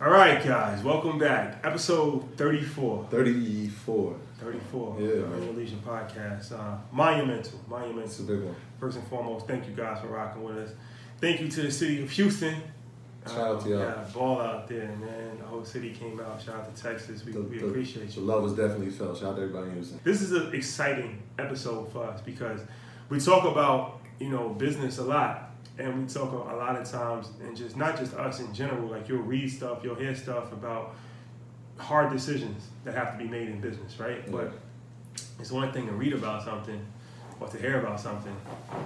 All right, guys, welcome back. Episode 34. 34. 34. Yeah, The Legion podcast. Uh, monumental. It's a Monumental. big one. First and foremost, thank you guys for rocking with us. Thank you to the city of Houston. Shout out to y'all. Yeah, ball out there, man. The whole city came out. Shout out to Texas. We, The, we the- appreciate The you. love was definitely felt. Shout out to everybody in Houston. This is an exciting episode for us because we talk about you know business a lot, and we talk a lot of times, and just not just us in general. Like you'll read stuff, you'll hear stuff about hard decisions that have to be made in business, right? Yeah. But it's one thing to read about something or to hear about something,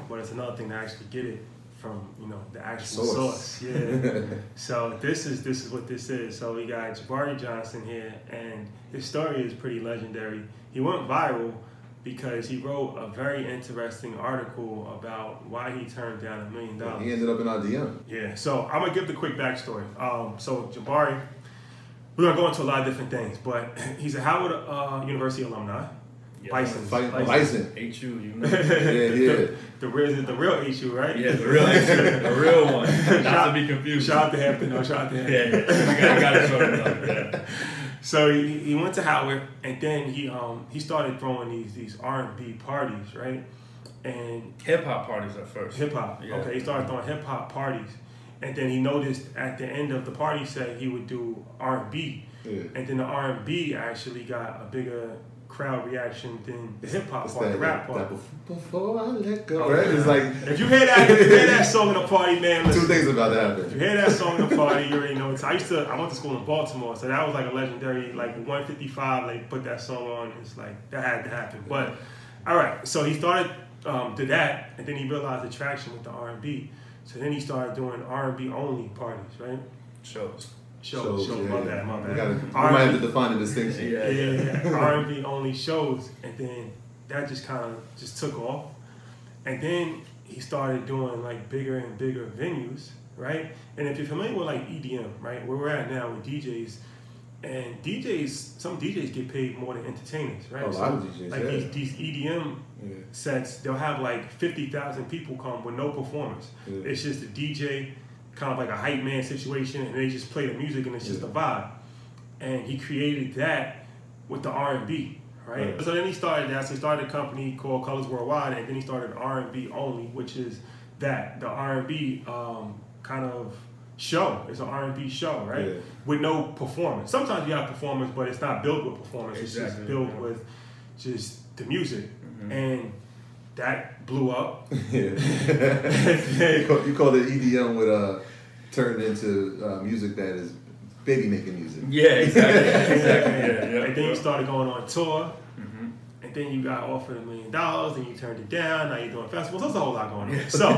but it's another thing to actually get it from you know the actual Source. source. Yeah. So this is this is what this is. So we got Jabari Johnson here, and his story is pretty legendary. He went viral because he wrote a very interesting article about why he turned down a million dollars. he ended up in our DM. Yeah, so I'm gonna give the quick backstory. Um, so Jabari, we're gonna go into a lot of different things, but he's a Howard uh, University alumni. Yeah, Bison, Fight Bison. HU, you know. Yeah, the, yeah. the real, the real issue, right? Yeah, the real HU, the real one. Not Shout- to be confused. Shout out to Hampton. No, shout out to yeah, Hampton. yeah. I got, I got it. Yeah. So he, he went to Howard, and then he um he started throwing these these R and B parties, right? And Hip hop parties at first. hip hop. Yeah. Okay, he started throwing hip hop parties, and then he noticed at the end of the party set he would do R and B, Yeah. and then the R and B actually got a bigger crowd reaction than the hip hop It's part, that, the rap that, part. bef- before I let go. Right? It's like If you hear that, if you hear that song in a party, man, two things about that If you hear that song in a party, you already know it's. I used to. I went to school in Baltimore, so that was like a legendary. Like 155, like put that song on. It's like that had to happen. But all right, so he started um, did that, and then he realized the traction with the R&B. So then he started doing R&B only parties, right? Shows. Shows. Shows. My bad. My We, bad. gotta, we might have to define the distinction. Yeah. yeah, yeah, yeah. R&B only shows, and then that just kind of just took off, and then he started doing like bigger and bigger venues, right? And if you're familiar with like EDM, right, where we're at now with DJs, and DJs, some DJs get paid more than entertainers, right? A lot of DJs, like yeah. these these EDM Yeah. sets, they'll have like fifty thousand people come with no performance. Yeah. It's just the DJ, kind of like a hype man situation, and they just play the music and it's just Yeah. a vibe. And he created that with the R and B, right? So then he started that. So he started a company called Colors Worldwide, and then he started R and B only, which is that the R and B um, kind of show. It's an R and B show, right? Yeah. With no performance. Sometimes you have performance, but it's not built with performance. It's just built yeah. with just the music, Mm-hmm. and that blew up. Yeah. you, call, you called it EDM with uh turned into uh, music that is baby making music. Yeah, exactly. exactly. Yeah, yeah. and then you started going on tour. Mm-hmm. And then you got offered a million dollars, and you turned it down. Now you're doing festivals. There's a whole lot going on. So,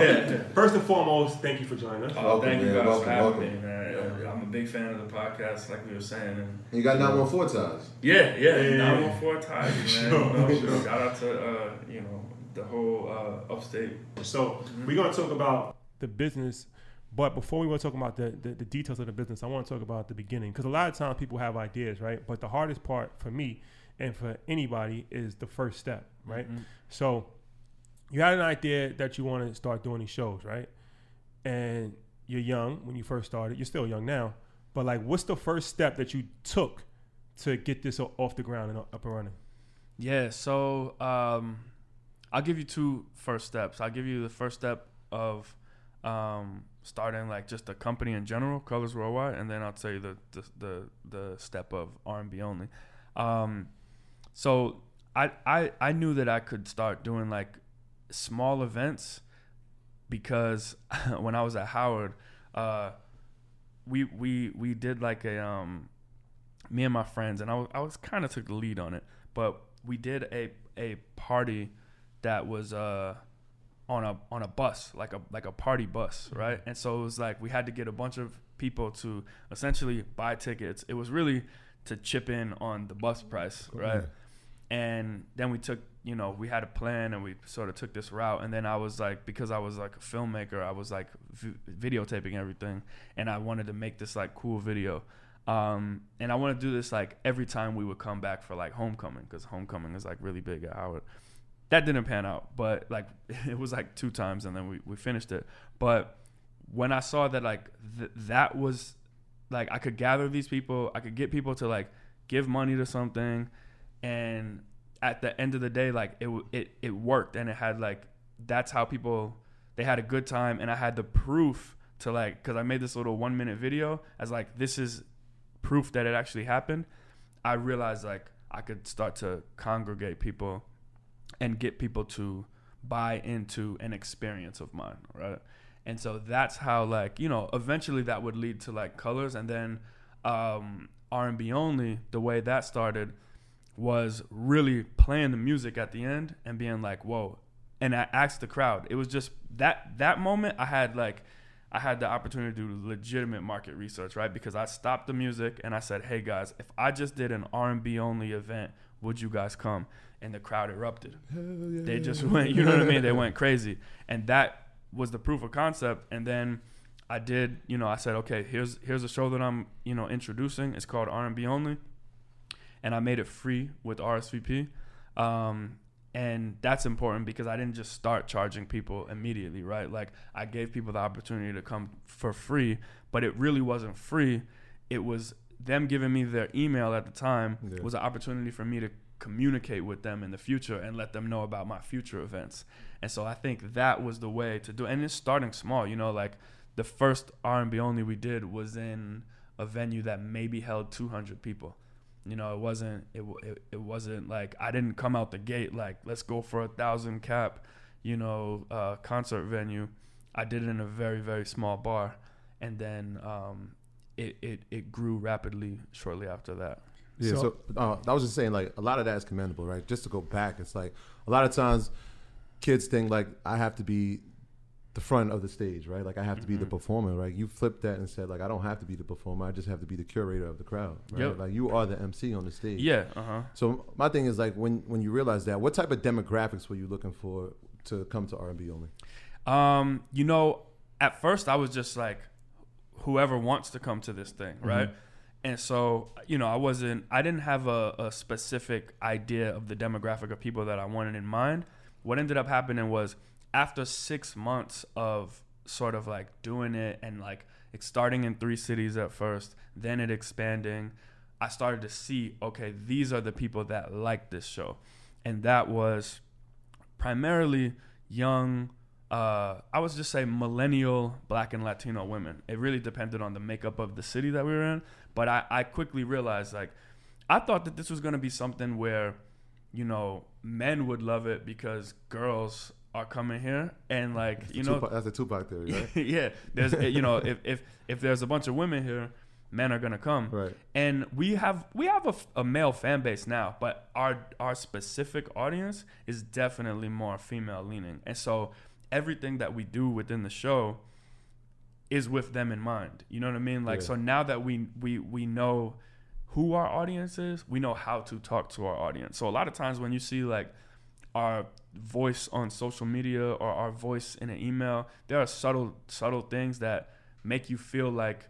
first and foremost, thank you for joining us. Oh, Welcome, thank you guys Welcome, for having welcome. me, man. Yeah, I'm a big fan of the podcast, like we were saying. And And you got 914 ties. yeah, yeah, Yeah. yeah. 914 Tigers, man. Sure, you know, sure. Shout out to uh, you know the whole uh, upstate. So we're gonna talk about the business, but before we want to talk about the, the, the details of the business, I want to talk about the beginning because a lot of times people have ideas, right? But the hardest part for me and for anybody is the first step, right? So you had an idea that you want to start doing these shows, right? And you're young when you first started. You're still young now, but like, what's the first step that you took to get this off the ground and up and running? Yeah, so um, I'll give you two first steps. I'll give you the first step of um, starting like just a company in general, Colors Worldwide, and then I'll tell you the the the, the step of R and B only. Um, so I, I I knew that I could start doing like small events because when I was at Howard, uh, we we we did like a um, me and my friends, and I was I was kind of took the lead on it, but we did a a party that was uh on a on a bus, like a like a party bus, right? And so it was like we had to get a bunch of people to essentially buy tickets. It was really to chip in on the bus price, right? And then we took, you know, we had a plan and we sort of took this route. And then I was like, because I was like a filmmaker, I was like v- videotaping everything, and I wanted to make this like cool video. Um, and I want to do this like every time we would come back for like homecoming, because homecoming is like really big at Howard that didn't pan out but like it was like two times and then we, we finished it. But when i saw that like th- that was like i could gather these people i could get people to like give money to something and at the end of the day like it it, it worked and it had like that's how people they had a good time and i had the proof to like because i made this little one minute video as like this is proof that it actually happened i realized like i could start to congregate people and get people to buy into an experience of mine, right? And so that's how like, you know, eventually that would lead to like colors and then um R&B only, the way that started was really playing the music at the end and being like, "Whoa." And I asked the crowd. It was just that that moment I had like I had the opportunity to do legitimate market research, right? Because I stopped the music and I said, "Hey guys, if I just did an R&B only event, would you guys come?" And the crowd erupted. They just went, you know what I mean? They went crazy. And that was the proof of concept. And then I did, you know, I said, "Okay, here's here's a show that I'm, you know, introducing. It's called R&B only." And I made it free with RSVP. Um, and that's important because I didn't just start charging people immediately, right? Like I gave people the opportunity to come for free, but it really wasn't free. It was them giving me their email at the time Yeah. was an opportunity for me to communicate with them in the future and let them know about my future events. And so I think that was the way to do it. And it's starting small, you know, like the first R&B only we did was in a venue that maybe held 200 people. You know, it wasn't it, it it wasn't like I didn't come out the gate like let's go for a thousand cap, you know, uh, concert venue. I did it in a very very small bar, and then um, it, it it grew rapidly shortly after that. Yeah, so, So- uh, I was just saying, like, a lot of that is commendable, right? Just to go back, it's like a lot of times kids think, like, I have to be the front of the stage, right? Like, I have to be the performer, right? You flipped that and said, like, I don't have to be the performer. I just have to be the curator of the crowd, right? Yep. Like, you are the MC on the stage. Yeah, uh huh. So my thing is, like, when when you realize that, what type of demographics were you looking for to come to R&B only? Um, you know, at first I was just like, whoever wants to come to this thing, right? And so, you know, I wasn't, I didn't have a, a specific idea of the demographic of people that I wanted in mind. What ended up happening was after six months of sort of like doing it and like starting in three cities at first, then it expanding, I started to see, okay, these are the people that like this show. And that was primarily young uh, I was just say millennial Black and Latino women. It really depended on the makeup of the city that we were in. But I, I quickly realized like I thought that this was gonna be something where, you know, men would love it because girls are coming here and like you know Tupac, that's a Tupac theory, right? yeah there's eh, you know if, if if there's a bunch of women here men are gonna come Right. and we have we have a, a male fan base now but our our specific audience is definitely more female leaning and so everything that we do within the show is with them in mind you know what i mean like Yeah. so now that we we we know who our audience is we know how to talk to our audience so a lot of times when you see like our voice on social media or our voice in an email there are subtle subtle things that make you feel like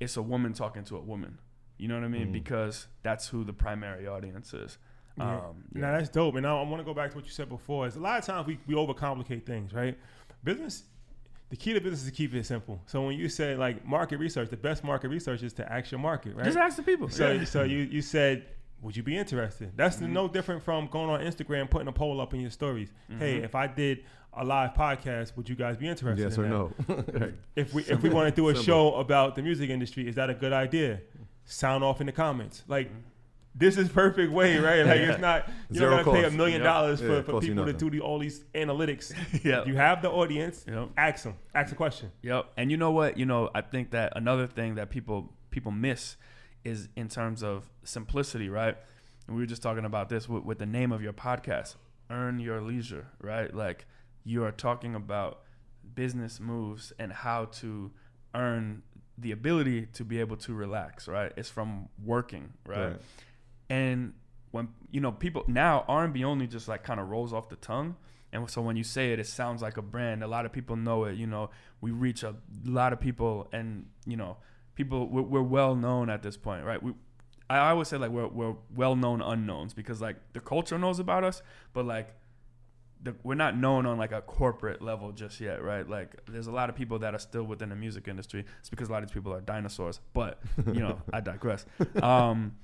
it's a woman talking to a woman you know what i mean Mm. because that's who the primary audience is Yeah. um Now that's dope. And I, I want to go back to what you said before. Is a lot of times we, we overcomplicate things, right? Business, the key to business is to keep it simple. So when you say like market research, the best market research is to ask your market, right? just ask the people So Yeah. so you you said, would you be interested? That's Mm-hmm. no different from going on Instagram, putting a poll up in your stories. Mm-hmm. Hey, if I did a live podcast, would you guys be interested? yes in or that? no? right. If we if we want to do a Simple. show about the music industry, is that a good idea? Sound off in the comments. Like this is perfect way, right? Like it's not you Zero don't gotta pay a million Yep. dollars for, it for people to do the, all these analytics. yeah You have the audience, Yep. ask them, ask a question. Yep. And you know what? You know, I think that another thing that people people miss is in terms of simplicity, right? And we were just talking about this with, with the name of your podcast, Earn Your Leisure, right? Like you are talking about business moves and how to earn the ability to be able to relax, right? It's from working, right? Right. And when you know people now R and B only just like kind of rolls off the tongue, and so when you say it, it sounds like a brand. A lot of people know it. You know, we reach a lot of people, and you know, people we're, we're well known at this point, right? We, I always say like we're we're well known unknowns because like the culture knows about us, but like the, we're not known on like a corporate level just yet, right? Like there's a lot of people that are still within the music industry. It's because a lot of these people are dinosaurs, but you know, I digress. Um,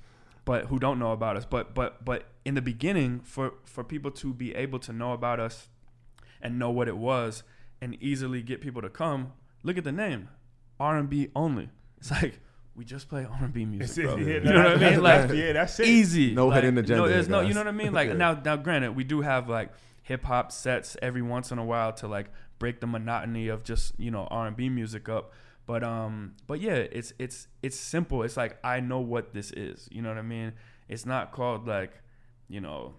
but who don't know about us. But but but in the beginning, for for people to be able to know about us and know what it was and easily get people to come, look at the name, R and B only. It's like we just play R and B music. Yeah, You know what I mean? Like yeah, that's it. easy. No like, hidden agenda No, there's no. You know what I mean? Like Yeah. now, now, granted, we do have like hip hop sets every once in a while to like break the monotony of just you know R and B music up. But um, but yeah, it's it's it's simple. It's like I know what this is. You know what I mean? It's not called like, you know.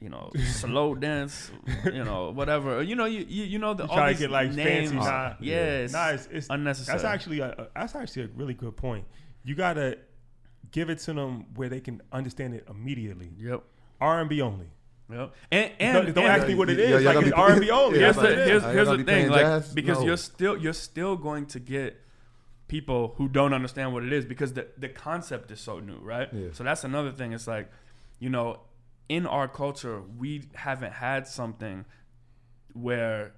You know, slow dance, you know, whatever. You know, you you, you know the You all try to get like names. fancy. Nah, yeah, it's nah, it's, it's unnecessary. That's actually a, a- that's actually a really good point. You gotta give it to them where they can understand it immediately. Yep. R and B only. Yep. And and, don't ask me what it is. Like it's R and B only. Here's the it is. here's, here's the thing, like jazz? because No. you're still you're still going to get people who don't understand what it is because the the concept is so new, right? Yeah. So that's another thing. It's like, you know, in our culture, we haven't had something where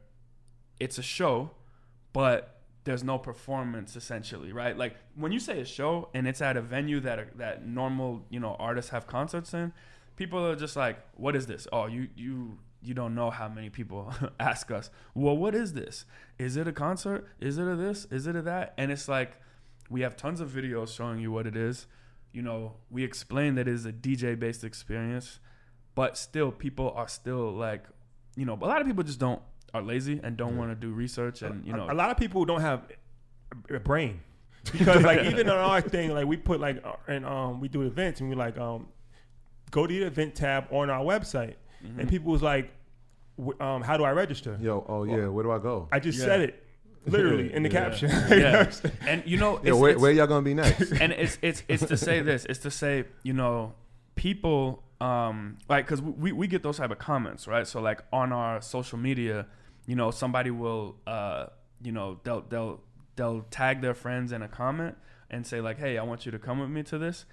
it's a show, but there's no performance essentially, right? Like when you say a show and it's at a venue that that normal, you know, artists have concerts in, people are just like, "What is this?" Oh, you you you don't know how many people ask us, "Well, what is this? Is it a concert? Is it a this? Is it a that?" And it's like we have tons of videos showing you what it is. You know, we explain that it is a DJ based experience, but still people are still like, you know, a lot of people just don't are lazy and don't want to do research and you know a, lot of people don't have a brain because like even on our thing, like we put like uh, and um we do events and we like um go to the event tab on our website Mm-hmm. and people was like, um how do I register? Yo, oh yeah, where do I go? I just Yeah. said it literally in the Yeah. caption. yeah. and you know, Yeah, it's, where, it's- where y'all gonna be next? and it's it's it's to say this. It's to say you know people um like because we we get those type of comments right. So like on our social media, you know somebody will uh you know they'll they'll they'll tag their friends in a comment and say like hey I want you to come with me to this,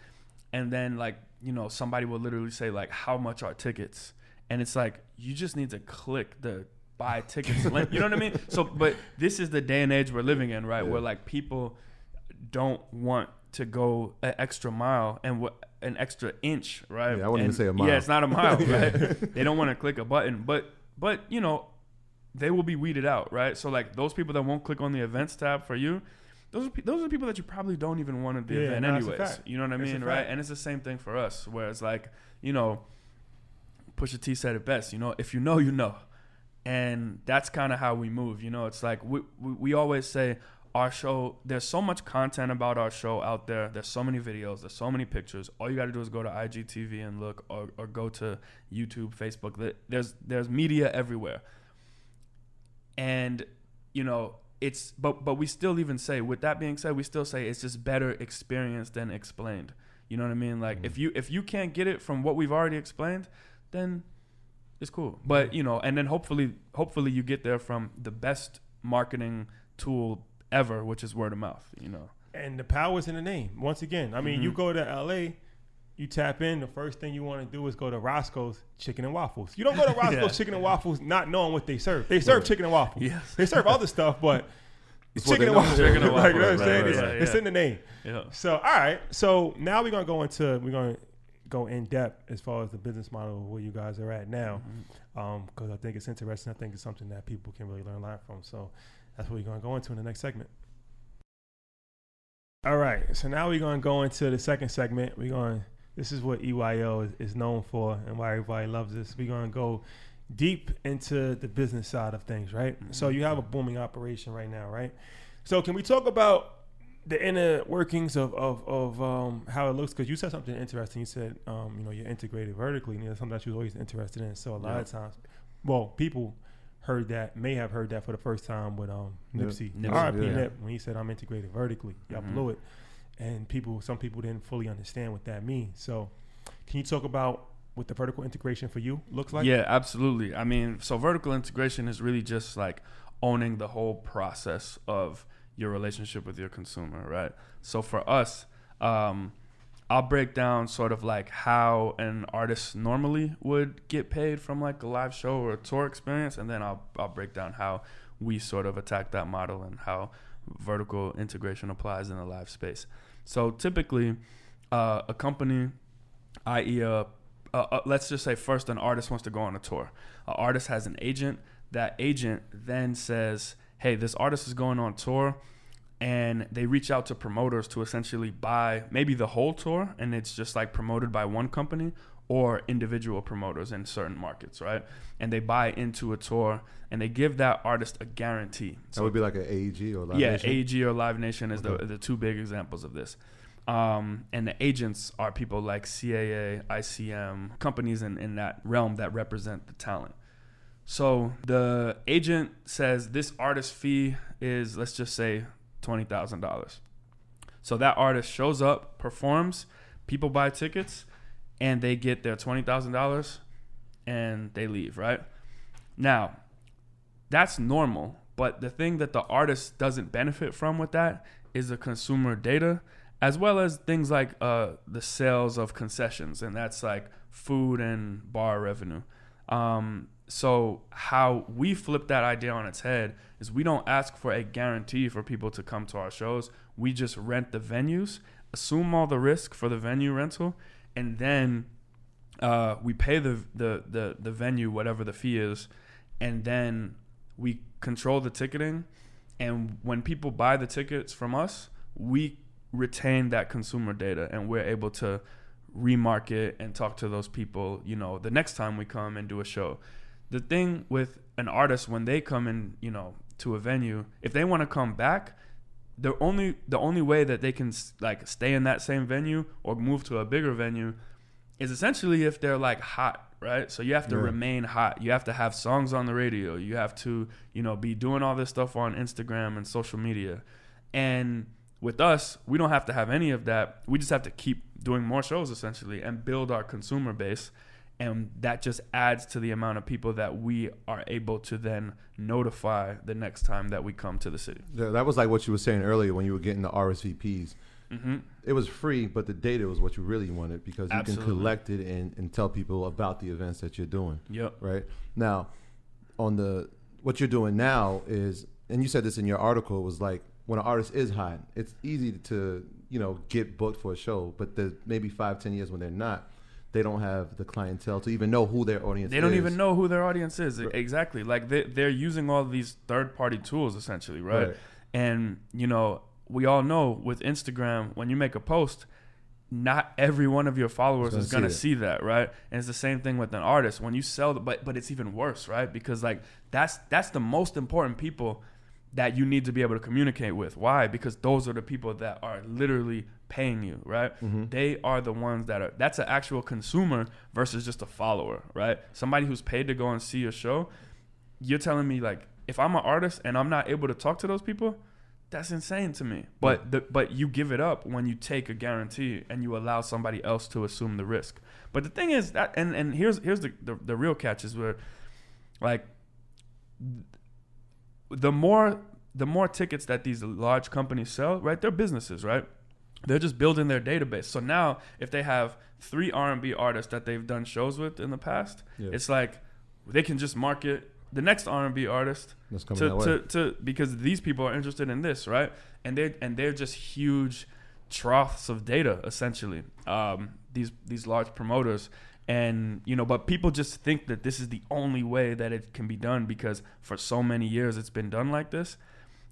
and then like you know somebody will literally say like how much are tickets, and it's like you just need to click the buy tickets link. You know what I mean? So but this is the day and age we're living in, right? Yeah. Where like people don't want to go an extra mile and what an extra inch, right? Yeah, I wouldn't even say a mile. Yeah, it's not a mile, right? they don't want to click a button, but but you know, they will be weeded out, right? So like those people that won't click on the events tab for you, those are those are people that you probably don't even want at the Yeah, event no, anyways. You know what I a mean, right? And it's the same thing for us, where it's like you know, Pusha T said it best. You know, if you know, you know, and that's kind of how we move. You know, it's like we, we we always say our show. There's so much content about our show out there. There's so many videos. There's so many pictures. All you got to do is go to IGTV and look, or, or go to YouTube, Facebook. There's there's media everywhere, and you know it's but but we still even say with that being said we still say it's just better experienced than explained. You know what i mean? Like if you if you can't get it from what we've already explained then it's cool. But you know and then hopefully hopefully you get there from the best marketing tool ever which is word of mouth you know? And the power's in the name. Once again, I mean, you Mhm. go to LA, you tap in. The first thing you want to do is go to Roscoe's Chicken and Waffles. You don't go to Roscoe's Yeah. Chicken and Waffles not knowing what they serve. They serve chicken and waffles. yes They serve other stuff, but It's chicken and waffles. Chicken and Like, you know what I'm saying? right, it's, right, it's yeah. in the name. yeah So, all right. So now we're gonna go into we're gonna go in depth as far as the business model of where you guys are at now, um, because I think it's interesting. I think it's something that people can really learn a lot from. So that's what we're gonna go into in the next segment. All right. So now we're gonna go into the second segment. We're going. This is what EYL is, known for, and why everybody loves this. We're gonna go deep into the business side of things, right? So you have a booming operation right now, right? So can we talk about the inner workings of of, of um, how it looks? Because you said something interesting. You said um, you know you're integrated vertically, and that's something that you was always interested in. So a lot Yeah. of times, well, people heard that may have heard that for the first time with um. Nipsey, Nipsey, R.I.P. yeah. Nip, when he said I'm integrated vertically. Y'all Mhm. blew it, and people, some people didn't fully understand what that means. So, can you talk about what the vertical integration for you looks like? yeah, absolutely. I mean, so vertical integration is really just like owning the whole process of your relationship with your consumer, right? So for us, um, I'll break down sort of like how an artist normally would get paid from like a live show or a tour experience, and then I'll I'll break down how we sort of attack that model and how vertical integration applies in the live space. So typically, uh, a company, i.e., let's just say first an artist wants to go on a tour. An artist has an agent. That agent then says, "Hey, this artist is going on tour," and they reach out to promoters to essentially buy maybe the whole tour, and it's just like promoted by one company or individual promoters in certain markets, right? And they buy into a tour, and they give that artist a guarantee. That would be like an AEG or Live yeah, Nation? AEG or Live Nation is Okay. the the two big examples of this. Um, and the agents are people like CAA, ICM, companies in, in that realm that represent the talent. So the agent says this artist fee is, let's just say, $20,000. So that artist shows up, performs, people buy tickets, and they get their $20,000 and they leave, right? Now, that's normal. But the thing that the artist doesn't benefit from with that is the consumer data, as well as things like uh, the sales of concessions, and that's like food and bar revenue. Um, so how we flip that idea on its head is we don't ask for a guarantee for people to come to our shows. We just rent the venues, assume all the risk for the venue rental, and then uh, we pay the, the the the venue whatever the fee is, and then we control the ticketing. And when people buy the tickets from us, we retain that consumer data, and we're able to remarket and talk to those people. You know, the next time we come and do a show. The thing with an artist when they come in, you know, to a venue, if they want to come back, the only the only way that they can like stay in that same venue or move to a bigger venue is essentially if they're like hot, right? So you have to Yeah. remain hot. You have to have songs on the radio. You have to, you know, be doing all this stuff on Instagram and social media. And with us, we don't have to have any of that. We just have to keep doing more shows essentially and build our consumer base. And that just adds to the amount of people that we are able to then notify the next time that we come to the city. That was like what you were saying earlier when you were getting the RSVPs. hmm It was free, but the data was what you really wanted because you Absolutely. can collect it and, and tell people about the events that you're doing. Yep. right now on the what you're doing now is and you said this in your article was like when an artist is hot it's easy to you know get booked for a show but the maybe five ten years when they're not they don't have the clientele to even know who their audience is. They don't even know who their audience is. Right. Exactly. Like they they're using all these third party tools essentially, right? Right. And you know, we all know with Instagram when you make a post, not every one of your followers Is is gonna going to see see that, right? And it's the same thing with an artist. When you sell the but but it's even worse, right? Because like that's that's the most important people that you need to be able to communicate with. Why? Because those are the people that are literally paying you, right? Mm-hmm. They are the ones that are that's an actual consumer versus just a follower, right? Somebody who's paid to go and see your show. You're telling me like if I'm an artist and I'm not able to talk to those people, that's insane to me. But the, but you give it up when you take a guarantee and you allow somebody else to assume the risk. But the thing is that and and here's here's the the, the real catch is where like the more the more tickets that these large companies sell, right? They're businesses, right? They're just building their database. So now, if they have three R and B artists that they've done shows with in the past, Yeah. it's like they can just market the next R and B artist That's to, to, to because these people are interested in this, right? And they and they're just huge troughs of data essentially. Um, these these large promoters, and you know, but people just think that this is the only way that it can be done because for so many years it's been done like this,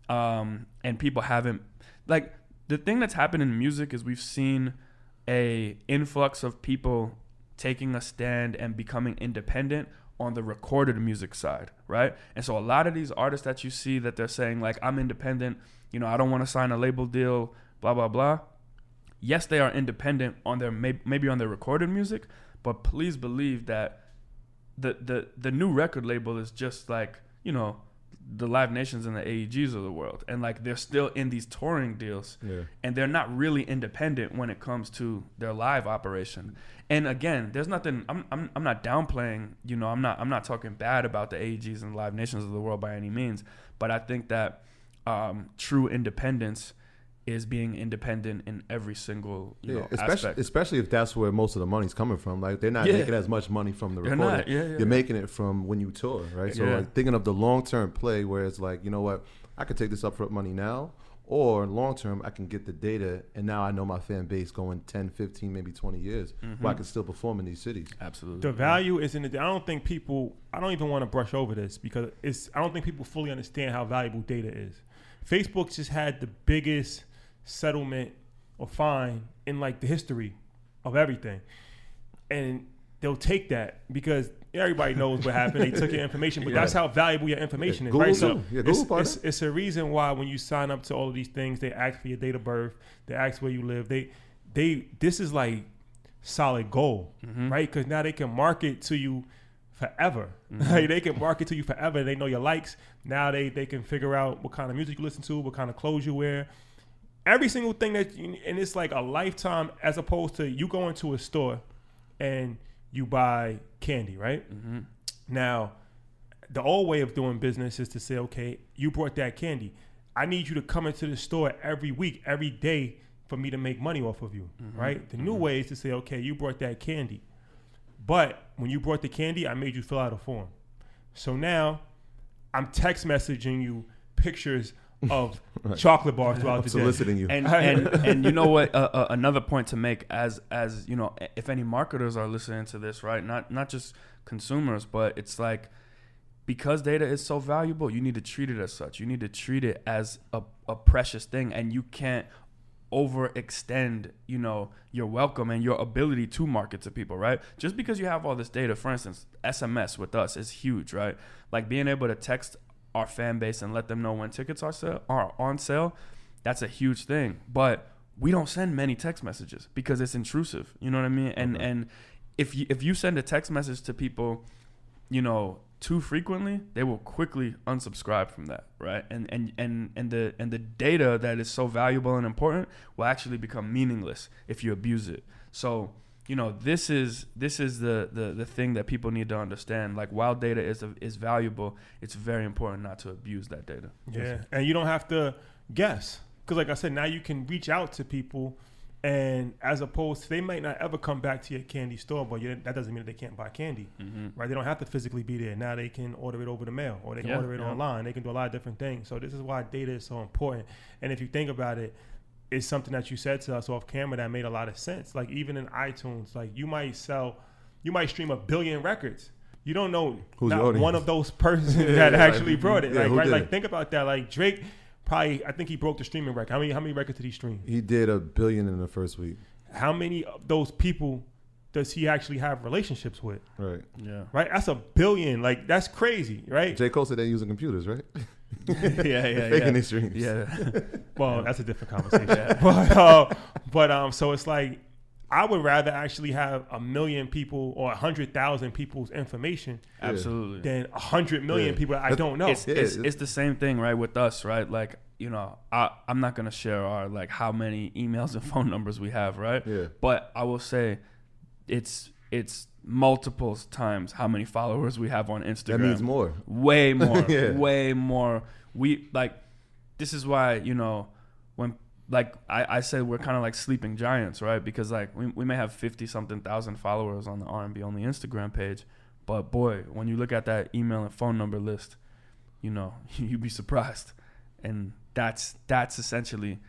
um, and people haven't like the thing that's happened in music is we've seen a influx of people taking a stand and becoming independent on the recorded music side, right? And so a lot of these artists that you see that they're saying like I'm independent, you know, I don't want to sign a label deal, blah blah blah. Yes, they are independent on their maybe on their recorded music, but please believe that the the the new record label is just like, you know, the Live Nations and the AEGs of the world. And like they're still in these touring deals Yeah. and they're not really independent when it comes to their live operation. And again, there's nothing. I'm, I'm, I'm not downplaying. You know, I'm not I'm not talking bad about the AEGs and Live Nations of the world by any means. But I think that um, true independence is being independent in every single you Yeah, know especially aspect. especially if that's where most of the money's coming from. Like they're not Yeah. making as much money from the They're recording. not, yeah, yeah, You're yeah. making it from when you tour, right? So Yeah. like thinking of the long term play where it's like, you know what, I could take this upfront money now, or long term I can get the data and now I know my fan base going 10, 15, maybe 20 years Mm-hmm. where I can still perform in these cities. Absolutely. The value is in it. I don't think people. I don't even want to brush over this because it's. I don't think people fully understand how valuable data is. Facebook just had the biggest settlement or fine in like the history of everything, and they'll take that because everybody knows what happened. They took your information, but Yeah. that's how valuable your information is, Google right? So Yeah, it's, it's, it's a reason why when you sign up to all of these things, they ask for your date of birth, they ask where you live. They, they. This is like solid gold, Mm-hmm. right? Because now they can market to you forever. Mm-hmm. Like they can market to you forever. They know your likes. Now they they can figure out what kind of music you listen to, what kind of clothes you wear. Every single thing that you, and it's like a lifetime as opposed to you go into a store and you buy candy, right? Mm-hmm. Now, the old way of doing business is to say, okay, you brought that candy. I need you to come into the store every week, every day for me to make money off of you, right? The new way is to say, okay, you brought that candy. But when you brought the candy, I made you fill out a form. So now I'm text messaging you pictures of chocolate bars throughout I'm the day. soliciting you. and and and you know what? Uh, uh, another point to make, as as you know, if any marketers are listening to this, right? Not not just consumers, but it's like because data is so valuable, you need to treat it as such. You need to treat it as a, a precious thing, and you can't overextend, you know, your welcome and your ability to market to people, right? Just because you have all this data, for instance, SMS with us is huge, right? Like being able to text our fan base and let them know when tickets are sale, are on sale, that's a huge thing. But we don't send many text messages because it's intrusive. You know what I mean? And and if you if you send a text message to people, you know, too frequently, they will quickly unsubscribe from that, right? And and and and the and the data that is so valuable and important will actually become meaningless if you abuse it. So, you know, this is this is the the the thing that people need to understand. Like while data is is valuable, it's very important not to abuse that data. Yeah, and you don't have to guess because, like I said, now you can reach out to people, and as opposed to they might not ever come back to your candy store, but you, that doesn't mean that they can't buy candy, mm-hmm. right? They don't have to physically be there. Now they can order it over the mail, or they can Yeah, order it yeah. online. They can do a lot of different things. So this is why data is so important. And if you think about it, is something that you said to us off camera that made a lot of sense. Like even in iTunes, like you might sell, you might stream a billion records. You don't know Who's not one of those persons Yeah, that like, actually brought it. yeah, like right, did like think about that. Like Drake, probably I think he broke the streaming record. How many how many records did he stream? He did a billion in the first week. How many of those people does he actually have relationships with? Right. Yeah. Right, that's a billion. Like that's crazy, right? J. Cole said they're using computers, right? yeah, yeah, Faking yeah. these streams. Yeah. Well, that's a different conversation. but uh, but um, so it's like I would rather actually have a million people or a hundred thousand people's information Absolutely. than a hundred million Yeah. people I don't know. It's, Yeah, it's, it's- it's the same thing, right, with us, right? Like, you know, I, I'm not gonna share our like how many emails and phone numbers we have, right? Yeah. But I will say, it's it's multiples times how many followers we have on Instagram. That means more. way more Yeah. way more we like this is why you know when like i, I said we're kind of like sleeping giants right because like we, we may have 50 something thousand followers on the r&b only instagram page but boy when you look at that email and phone number list you know you'd be surprised and that's that's essentially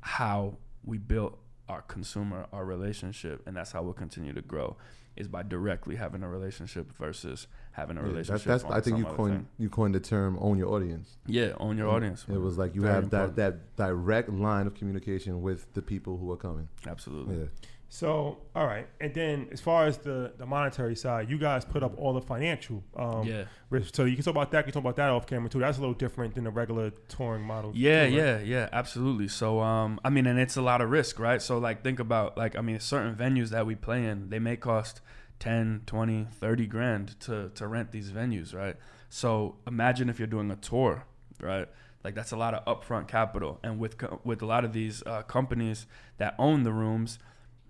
how we built our consumer our relationship and that's how we'll continue to grow is by directly having a relationship versus having a Yeah, relationship that's, that's I think you coined thing. you coined the term own your audience. Yeah, own your audience. It was like you Very have that, that direct line of communication with the people who are coming. Absolutely. Yeah. So all right, and then as far as the the monetary side, you guys put up all the financial. Um, Yeah. risk. So you can talk about that. You can talk about that off camera too. That's a little different than the regular touring model. Yeah, too, right? yeah, yeah, absolutely. So, um, I mean, and it's a lot of risk, right? So, like, think about, like, I mean, certain venues that we play in, they may cost 10, 20, 30 grand to, to rent these venues, right? So, imagine if you're doing a tour, right? Like, that's a lot of upfront capital. And with, co- with a lot of these uh, companies that own the rooms,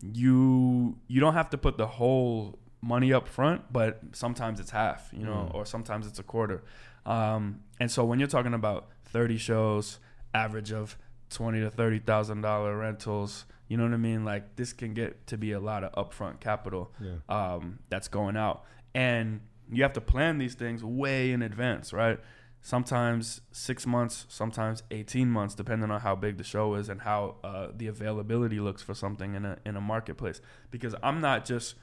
you you don't have to put the whole money up front, but sometimes it's half, you know, or sometimes it's a quarter. Um, and so when you're talking about 30 shows, average of twenty to thirty thousand dollar rentals, you know what I mean? Like this can get to be a lot of upfront capital Yeah. um, that's going out, and you have to plan these things way in advance, right? Sometimes six months, sometimes eighteen months, depending on how big the show is and how uh, the availability looks for something in a in a marketplace. Because I'm not just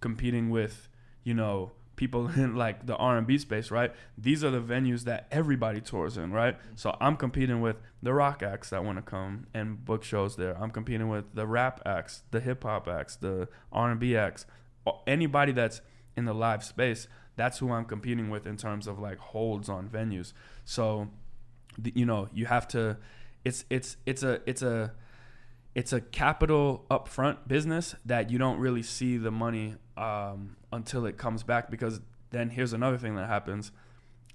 competing with, you know, people in like the R&B space, right? These are the venues that everybody tours in, right? So I'm competing with the rock acts that want to come and book shows there. I'm competing with the rap acts, the hip hop acts, the R&B acts, anybody that's in the live space. That's who I'm competing with in terms of like holds on venues. So, the, you know, you have to. It's it's it's a it's a it's a capital upfront business that you don't really see the money um, until it comes back because then here's another thing that happens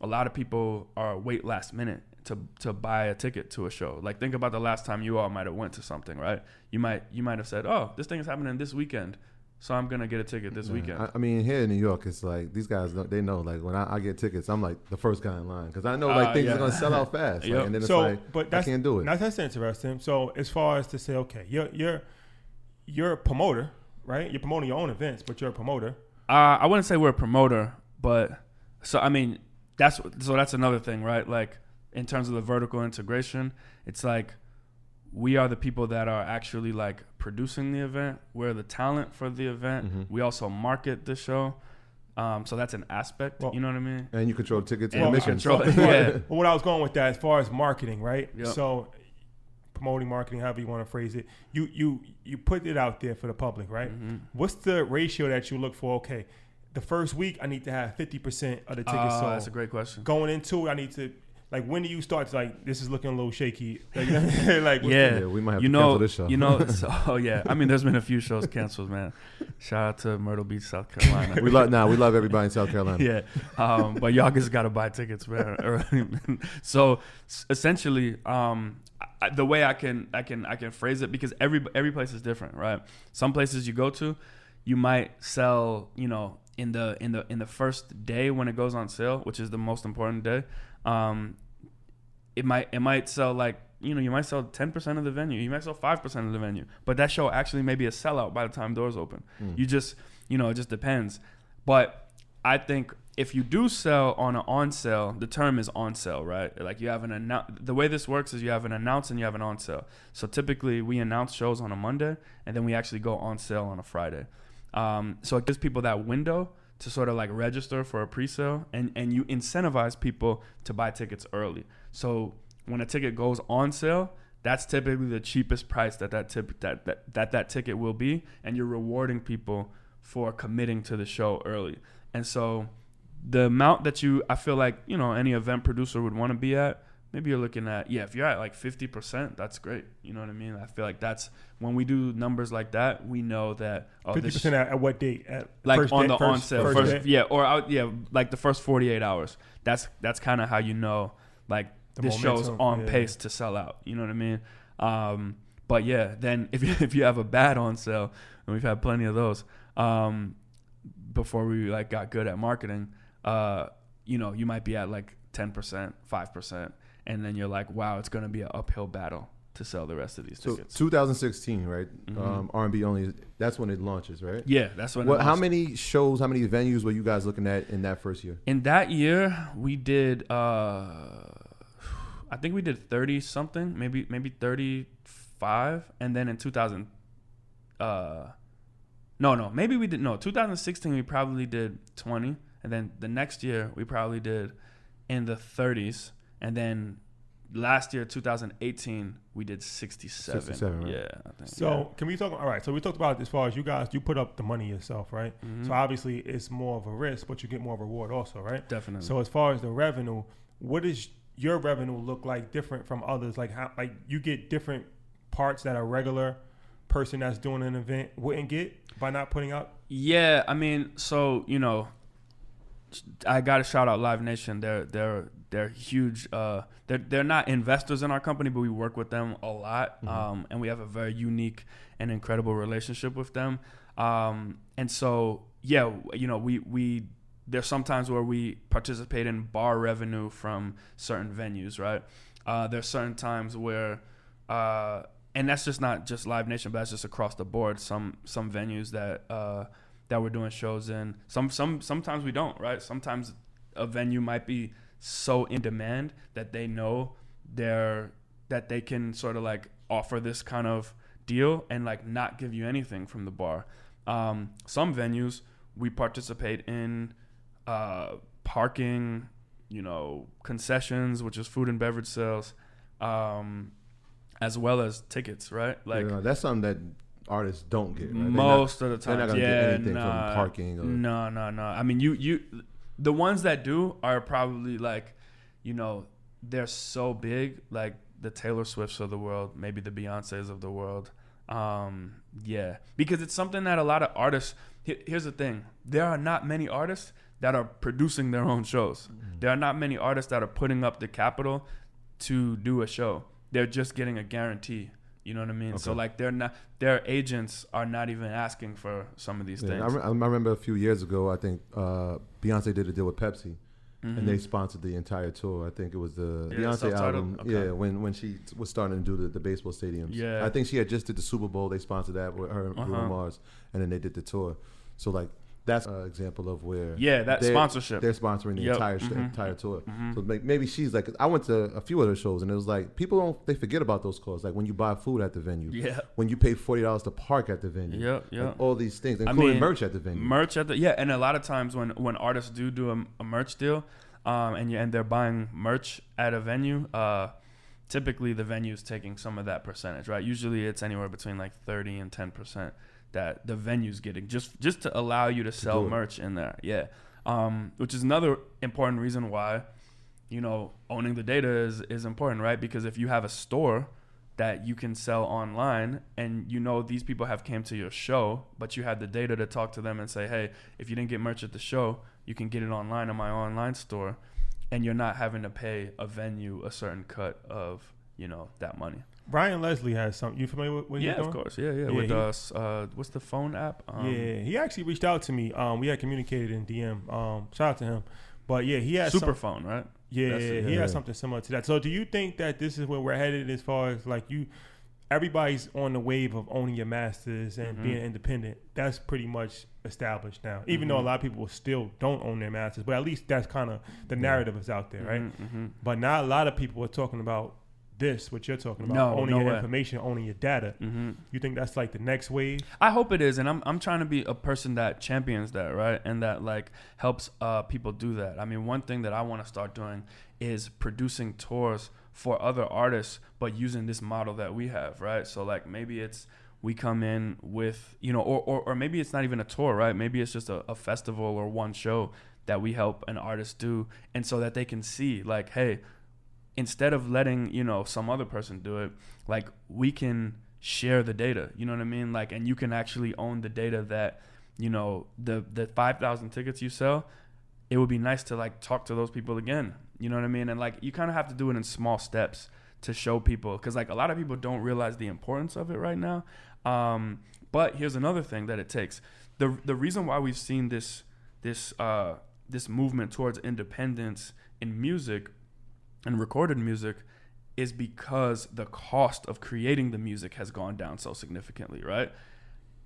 a lot of people are wait last minute to to buy a ticket to a show like think about the last time you all might have went to something right you might you might have said oh this thing is happening this weekend so i'm gonna get a ticket this Yeah. weekend I, I mean, here in New York, it's like these guys. Know, they know, like when I, I get tickets, I'm like the first guy in line because I know like Ah, things yeah. are gonna sell out fast. Like, Yep. and then it's so, like, but I that's can't do it. That's, that's interesting. So, as far as to say, okay, you're you're you're a promoter, right? You're promoting your own events, but you're a promoter. Uh, I wouldn't say we're a promoter, but so I mean that's so that's another thing, right? Like in terms of the vertical integration, it's like we are the people that are actually like producing the event. We're the talent for the event. Mm-hmm. We also market the show. Um, so that's an aspect. Well- you know what I mean? and you control tickets And and we admissions. control- As far- Yeah. But what I was going with that, as far as marketing, right? Yep. So, promoting, marketing, however you want to phrase it, you you you put it out there for the public, right? Mm-hmm. What's the ratio that you look for? Okay, the first week I need to have fifty percent of the tickets Uh, sold. that's a great question. Going into it, I need to like when do you start to like this is looking a little shaky? Like, like what's Yeah, Yeah, we might have you to know, cancel this show. You know, so, oh yeah. I mean, there's been a few shows canceled, man. Shout out to Myrtle Beach, South Carolina. we love now. we love everybody in South Carolina. yeah. Um, but y'all just gotta buy tickets, man. so essentially, um, I, the way I can I can I can phrase it because every every place is different, right? Some places you go to, you might sell, you know, in the in the in the first day when it goes on sale, which is the most important day. Um, it might it might sell like you know you might sell 10% of the venue you might sell 5% of the venue but that show actually may be a sellout by the time doors open you just you know it just depends but i think if you do sell on an on sale, the term is on sale, right? Like you have an announce. The way this works is you have an announce and you have an on sale. So typically we announce shows on a Monday and then we actually go on sale on a Friday. Um, so it gives people that window to sort of like register for a pre-sale and and you incentivize people to buy tickets early. So when a ticket goes on sale, that's typically the cheapest price that that tip that that that, that ticket will be, and you're rewarding people for committing to the show early. And so the amount that you I feel like, you know, any event producer would want to be at, maybe you're looking at yeah, if you're at like 50%, that's great. You know what I mean? I feel like that's when we do numbers like that, we know that oh, Fifty this percent at, at what date? At like first on day- the first- on sale first first, yeah or out yeah like the first 48 hours that's that's kind of how you know like The this show's on yeah. pace to sell out you know what i mean um but yeah then if you, if you have a bad on sale and we've had plenty of those um before we like got good at marketing uh you know you might be at like 10% 5% and then you're like wow it's going to be an uphill battle to sell the rest of these So tickets 2016, right? Mhm. Um, R&B only. That's when it launches, right? yeah that's when it What, how many shows, how many venues were you guys looking at in that first year? In that year, we did. uh I think we did thirty something, maybe maybe thirty five, and then in two thousand, uh, no no maybe we did no two thousand sixteen we probably did twenty, and then the next year we probably did in the thirties, and then last year 2018 we did 67. 67, right. Yeah. I think, So can we talk? All right. So we talked about as far as you guys, you put up the money yourself, right? yeah. Mhm. So obviously it's more of a risk, but you get more reward also, right? definitely. So as far as the revenue, what does your revenue look like different from others? Like how like you get different parts that a regular person that's doing an event wouldn't get by not putting out. Yeah, I mean, so you know, I got to shout out Live Nation. They're they're they're huge. Uh, they're they're not investors in our company, but we work with them a lot, um, and we have a very unique and incredible relationship with them. Um, and so yeah, you know, we we there's sometimes where we participate in bar revenue from certain venues, right? Uh, there's certain times where, uh, and that's just not just Live Nation, but that's just across the board. Some some venues that uh, that we're doing shows in. Some some sometimes we don't, right? Sometimes a venue might be so in demand that they know they're that they can sort of like offer this kind of deal and like not give you anything from the bar. Um, some venues we participate in uh, parking, you know, concessions, which is food and beverage sales, um, as well as tickets, right? Like Yeah, that's something that artists don't get. Right? They're not- most of the they're time, not gonna get yeah, anything from parking or- no, no, no. I mean, you, you, the ones that do are probably like, you know, they're so big, like the Taylor Swifts of the world, maybe the Beyonces of the world. Um, yeah, because it's something that a lot of artists. Here's the thing: there are not many artists that are producing their own shows. Mm-hmm. There are not many artists that are putting up the capital to do a show. They're just getting a guarantee. You know what I mean? So like they're not their agents are not even asking for some of these Yeah, I, things. re- I remember a few years ago, I think uh, Beyonce did a deal with Pepsi, Mhm. and they sponsored the entire tour. I think it was the Yeah, Beyonce album. Okay. Yeah, when when she was starting to do the, the baseball stadiums. Yeah. I think she had just did the Super Bowl. They sponsored that with her and Bruno Uh-huh. Mars, and then they did the tour. So like that's an example of where yeah, that they're- sponsorship. they're sponsoring the Yep. entire Mhm. entire tour. Mhm. So maybe she's like, I went to a few other shows, and it was like people don't they forget about those costs. Like when you buy food at the venue, yeah. when you pay forty dollars to park at the venue, Yep, like, yep. all these things, I including mean, merch at the venue. merch at the yeah and a lot of times when when artists do do a, a merch deal um and you and they're buying merch at a venue uh typically the venue's taking some of that percentage right usually it's anywhere between like 30 and 10 percent that the venue's getting just just to allow you to sell merch in there yeah. Um which is another important reason why you know owning the data is is important right? Because if you have a store that you can sell online and you know these people have came to your show but you had the data to talk to them and say hey if you didn't get merch at the show you can get it online on my online store and you're not having to pay a venue a certain cut of you know that money Ryan Leslie has something. You familiar with what yeah he's doing? of course yeah yeah, Yeah, with us uh what's the phone app um, yeah, he actually reached out to me. Um, we had communicated in DM. Um, shout out to him. But yeah, he has some, superphone right Yeah, That's it, he yeah. has something similar to that. So, do you think that this is where we're headed as far as like you? everybody's on the wave of owning your masters and Mhm. being independent. That's pretty much established now. Even though a Mhm. lot of people still don't own their masters, but at least that's kind of the narrative is out there, right? Mm-hmm. But now a lot of people are talking about this, what you're talking about, No, owning no your way. information, owning your data. Mm-hmm. You think that's like the next wave? I hope it is, and I'm I'm trying to be a person that champions that, right, and that like helps uh, people do that. I mean, one thing that I want to start doing is producing tours for other artists, but using this model that we have, right? So like maybe it's we come in with you know, or or, or maybe it's not even a tour, right? Maybe it's just a, a festival or one show that we help an artist do, and so that they can see like, hey, instead of letting you know some other person do it like we can share the data you know what i mean? Like and you can actually own the data that you know the the 5000 tickets you sell it would be nice to like talk to those people again you know what i mean? And like you kind of have to do it in small steps to show people because like a lot of people don't realize the importance of it right now. Um, but here's another thing that it takes. The the reason why we've seen this this uh, this movement towards independence in music and recorded music is because the cost of creating the music has gone down so significantly, right?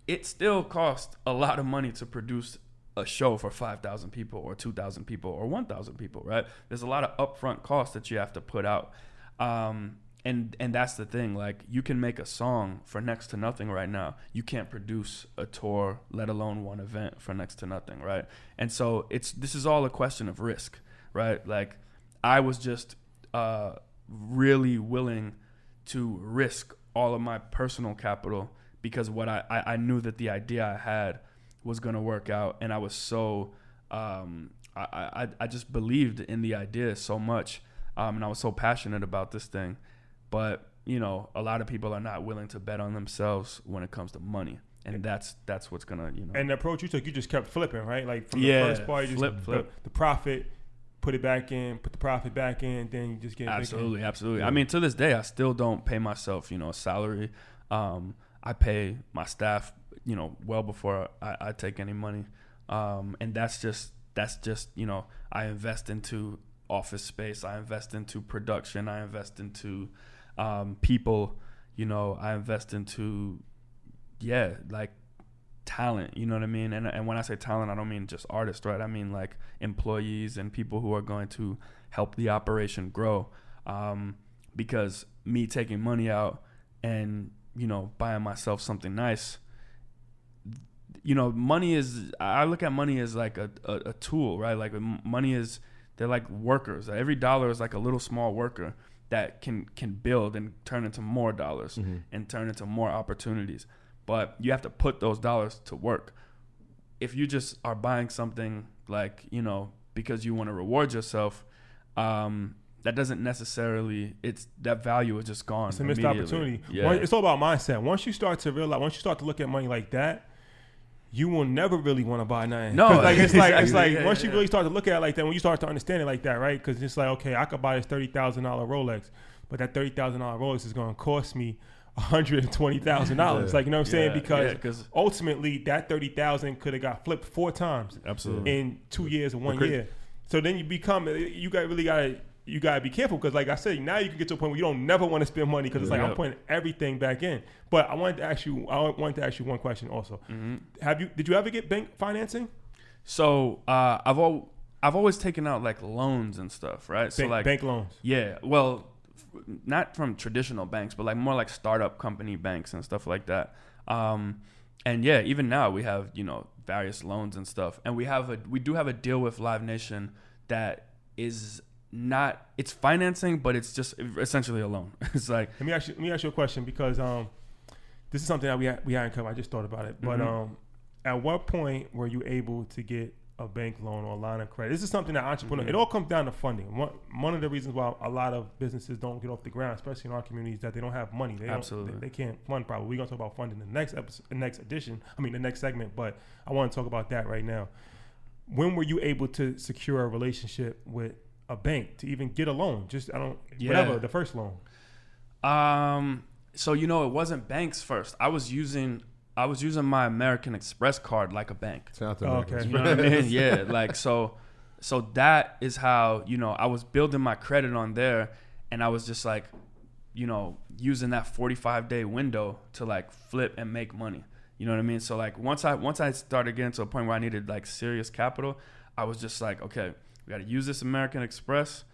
It still costs a lot of money to produce a show for 5,000 people or 2,000 people or 1,000 people, right? There's a lot of upfront costs that you have to put out. Um, and and that's the thing like you can make a song for next to nothing right now you can't produce a tour let alone one event for next to nothing right and so it's this is all a question of risk right like i was just uh, really willing to risk all of my personal capital because what I, I, I knew that the idea I had was going to work out. And I was so, um, I, I, I just believed in the idea so much. Um, and I was so passionate about this thing. But, you know, a lot of people are not willing to bet on themselves when it comes to money. And that's that's what's gonna you know. And the approach you took, you just kept flipping, right? Like from Yeah, the first part, you just flip, the- The, profit, put it back in, put the profit back in, then you just get. Absolutely, absolutely. Yeah. I mean, to this day, I still don't pay myself, you know, a salary. Um, I pay my staff, you know, well before I, I take any money, um, and that's just that's just you know, I invest into office space, I invest into production, I invest into um, people, you know, I invest into yeah, like talent you know what i mean? And, and when i say talent i don't mean just artists right? I mean like employees and people who are going to help the operation grow. Um, because me taking money out and you know buying myself something nice you know money is i look at money as like a, a, a tool right? Like money is they're like workers. Every dollar is like a little small worker that can can build and turn into more dollars and turn into more opportunities but you have to put those dollars to work if you just are buying something like you know because you want to reward yourself um that doesn't necessarily it's that value is just gone It's a missed opportunity. yeah It's all about mindset. Once you start to realize, once you start to look at money like that, you will never really want to buy nothing. No, like it's like it's like Yeah, once yeah, you really start to look at it like that, when you start to understand it like that, right? Because it's like okay, I could buy this thirty thousand dollar Rolex, but that thirty thousand dollar Rolex is going to cost me hundred and twenty thousand dollars. Yeah. Like you know what I'm saying? Yeah, Because yeah, 'cause- ultimately that thirty thousand could have got flipped four times absolutely in two years or one cra- year. So then you become you got really got to you got to be careful because like I said, now you can get to a point where you don't never want to spend money because it's like I'm putting everything back in. But I wanted to ask you I wanted to ask you one question also. Mm-hmm. Have you did you ever get bank financing? so uh i've al- i've always taken out like loans and stuff right so like bank loans. Yeah, well, f- not from traditional banks, but like more like startup company banks and stuff like that. Um, and yeah, even now we have you know various loans and stuff, and we have a we do have a deal with Live Nation that is not it's financing, but it's just essentially a loan. it's like Let me ask you let me ask you a question because um this is something that we ha- we hadn't covered. I just thought about it. But Mhm. um at what point were you able to get a bank loan or a line of credit? This is something that entrepreneur. Mm-hmm. It all comes down to funding. One one of the reasons why a lot of businesses don't get off the ground, especially in our communities, that they don't have money. They Absolutely. they, they can't fund. Probably we're gonna talk about funding in the next episode, the next edition. I mean the next segment. But I want to talk about that right now. When were you able to secure a relationship with a bank to even get a loan? Just I don't Yeah. whatever the first loan. Um. So you know, it wasn't banks first. I was using I was using my American Express card like a bank. Shout out to Oh, American okay. You know what I mean? Yeah. Like so. So that is how you know I was building my credit on there, and I was just like, you know, using that 45 day window to like flip and make money. You know what I mean? So like once I once I started getting to a point where I needed like serious capital, I was just like, okay, we got to use this American Express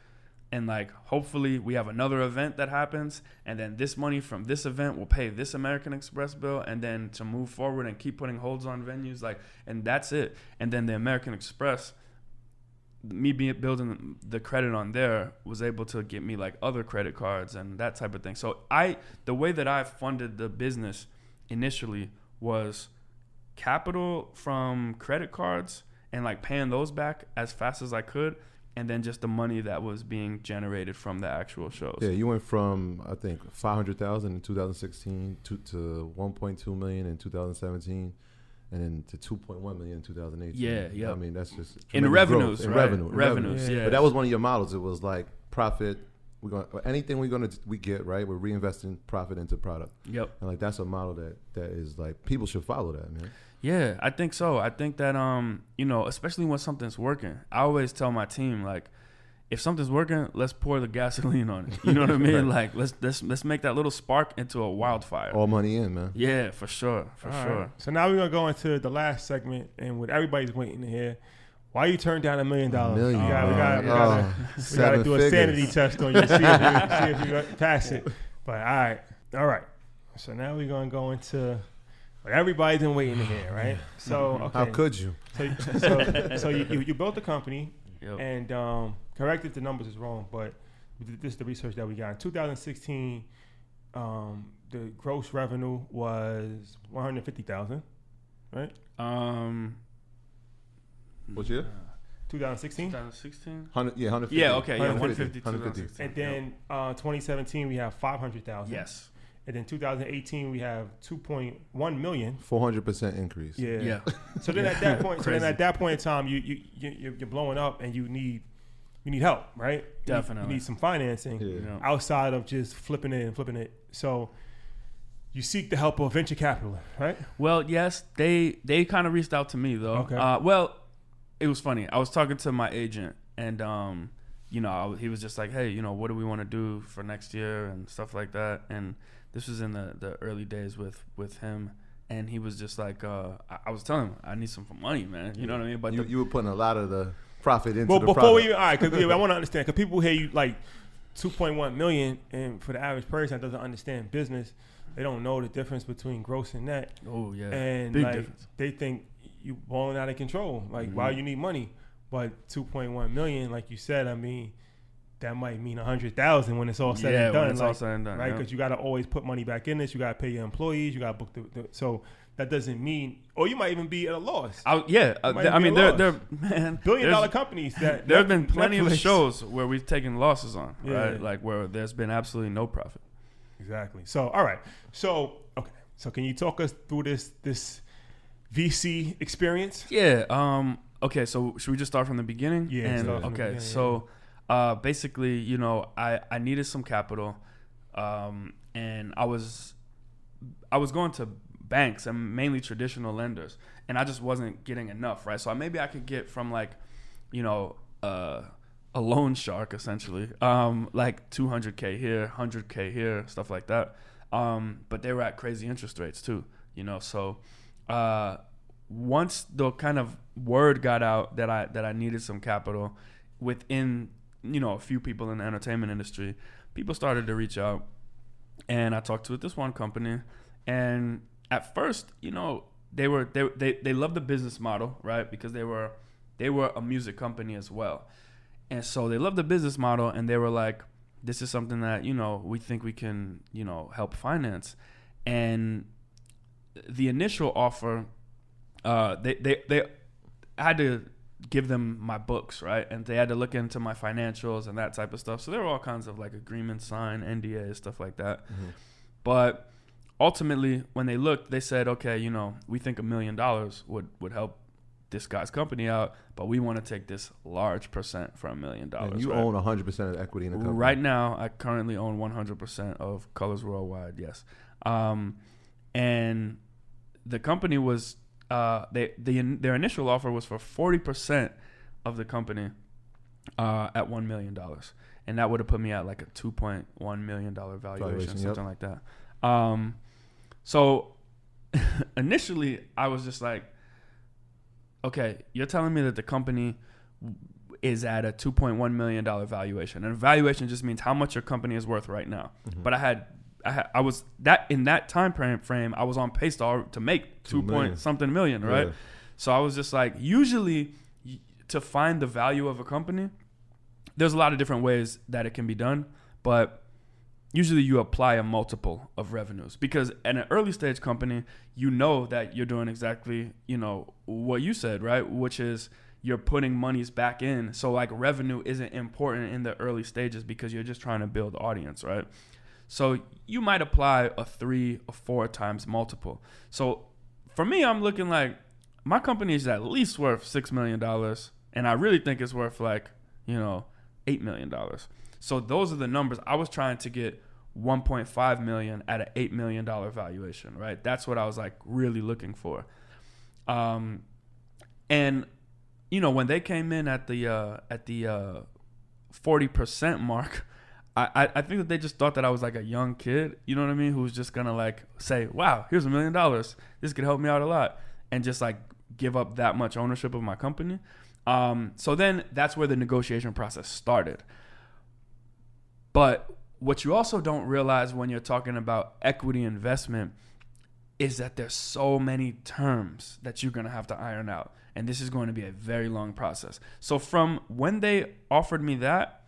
and like hopefully we have another event that happens and then this money from this event will pay this American Express bill and then to move forward and keep putting holds on venues like and that's it. And then the American Express me being building the credit on there was able to get me like other credit cards and that type of thing. So I the way that I funded the business initially was capital from credit cards and like paying those back as fast as I could and then just the money that was being generated from the actual shows. Yeah, you went from I think five hundred thousand in 2016 to to 1.2 million in 2017, and then to 2.1 million in 2018. Yeah, yeah. I mean that's just in tremendous revenues, growth. in right? revenue, in revenues, revenue. yeah. But that was one of your models. It was like profit. We're going to anything we're gonna we get right. We're reinvesting profit into product, yep. and like that's a model that that is like people should follow that, man. Yeah, I think so. I think that um, you know, especially when something's working. I always tell my team like if something's working, let's pour the gasoline on it. You know what I mean? Right. Like let's let's let's make that little spark into a wildfire. All money in, man. Yeah, for sure, for All sure. right. So now we're gonna go into the last segment, and what everybody's waiting to hear. Why you turned down a million dollars? million. We gotta, we gotta, we Oh, gotta, we gotta seven do a figures. sanity test on you, see if you, see if you pass it. But all right, all right. So now we're gonna go into what everybody's been waiting to hear, right? So okay, How could you? so so, so you, you you built the company, Yep. and um, correct if the numbers is wrong, but this is the research that we got in 2016. Um, the gross revenue was 150,000, right? Um, What year? 2016. 2016. Hundred, yeah, 150. Yeah, okay, yeah, 150, 150, 150. And then uh, 2017 we have 500,000. Yes. And then 2018 we have 2.1 million. Four hundred percent increase. Yeah. Yeah. So then at that point, so then at that point in time, you you you you're you're blowing up and you need you need help, right? You need- Definitely. You need some financing Yeah. Yeah. outside of just flipping it and flipping it. So you seek the help of venture capital, right? Well, yes, they they kind of reached out to me though. Okay. Uh, well, it was funny. I was talking to my agent, and um, you know, I, he was just like, "Hey, you know, what do we want to do for next year and stuff like that." And this was in the the early days with with him, and he was just like, uh, I, I was telling him, "I need some for money, man." You know what I mean? But You, the, you were putting a lot of the profit into Well, the before product. we all right, because I want to understand because people hear you like 2.1 million, and for the average person that doesn't understand business, they don't know the difference between gross and net, oh yeah, and big like difference. they think you balling out of control. Like, why Mhm. you need money? But 2.1 million, like you said, I mean, that might mean a 100,000 when it's all said yeah, and done. when it's all said and done, right? yeah. Because you got to always put money back in this. You got to pay your employees. You got to book the, the. So that doesn't mean, or you might even be at a loss. I, yeah, uh, th- I mean, there, there, man, Billion dollar companies that There have been plenty of shows where we've taken losses on, Yeah. right? Like where there's been absolutely no profit. Exactly. So, all right. So, okay. So, can you talk us through this this VC experience? Yeah. Um. Okay. So should we just start from the beginning? Yeah, And, the okay. beginning, so, uh, basically, you know, I I needed some capital, um, and I was I was going to banks and mainly traditional lenders, and I just wasn't getting enough, right? So maybe I could get from like, you know, uh, a loan shark essentially, um, like 200k here, 100k here, stuff like that. Um, but they were at crazy interest rates too, you know. So uh, once the kind of word got out that I that I needed some capital within you know a few people in the entertainment industry, people started to reach out, and I talked to this one company, and at first, you know, they were they they they loved the business model, right? Because they were they were a music company as well, and so they loved the business model, and they were like, this is something that you know we think we can you know help finance, and the initial offer, uh, they they they had to give them my books, right? And they had to look into my financials and that type of stuff. So there were all kinds of like agreements signed, NDA, stuff like that. But ultimately, when they looked, they said, okay, you know, we think a million dollars would would help this guy's company out, but we want to take this large percent for a million dollars. You right? own 100% of equity in the company. Right now, I currently own 100% of Colors Worldwide. Yes, um, and the company was uh, they the their initial offer was for 40% of the company, uh, at one million dollars, and that would have put me at like a two point one million dollar valuation, Valuation, yep. something like that. Um, so initially, I was just like, okay, you're telling me that the company is at a two point one million dollar valuation, and valuation just means how much your company is worth right now. Mm-hmm. But I had. I, I was that in that time frame, frame I was on pace to, to make Two two million. point something million, right? Yeah. So I was just like, usually to find the value of a company, there's a lot of different ways that it can be done, but usually you apply a multiple of revenues because in an early stage company, you know that you're doing exactly, you know, what you said, right? Which is you're putting monies back in. So like revenue isn't important in the early stages because you're just trying to build audience, right? So you might apply a three or four times multiple. So for me, I'm looking like my company is at least worth six million dollars, and I really think it's worth like you know eight million dollars. So those are the numbers I was trying to get. 1.5 million at an 8 million dollar valuation right that's what i was like really looking for um and you know when they came in at the uh at the uh 40% mark I, I think that they just thought that I was like a young kid, you know what I mean, who was just gonna like say, "Wow, here's a million dollars. This could help me out a lot," and just like give up that much ownership of my company. Um, so then that's where the negotiation process started. But what you also don't realize when you're talking about equity investment is that there's so many terms that you're to have to iron out and this is going to be a very long process. So from when they offered me that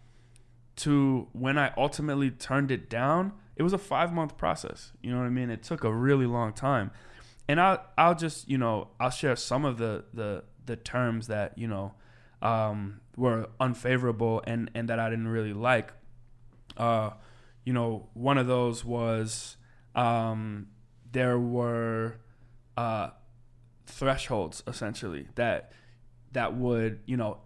to when I ultimately turned it down, it was a 5 month process. You know what I mean? It took a really long time. And I'll I'll just, you know, I'll share some of the the the terms that, you know, um, were unfavorable and and that I didn't really like uh, you know, one of those was um, there were uh, thresholds essentially that that would you know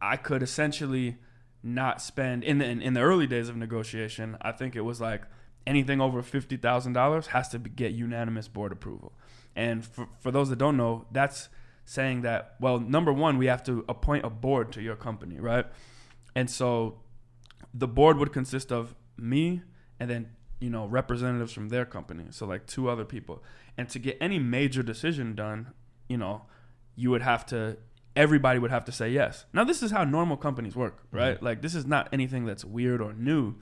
I could essentially not spend in the in the early days of negotiation. I think it was like anything over fifty thousand dollars has to be, get unanimous board approval. And for for those that don't know, that's saying that well, number one, we have to appoint a board to your company, right? And so the board would consist of me and then you know representatives from their company so like two other people and to get any major decision done you know you would have to everybody would have to say yes now this is how normal companies work right like this is not anything that's weird or new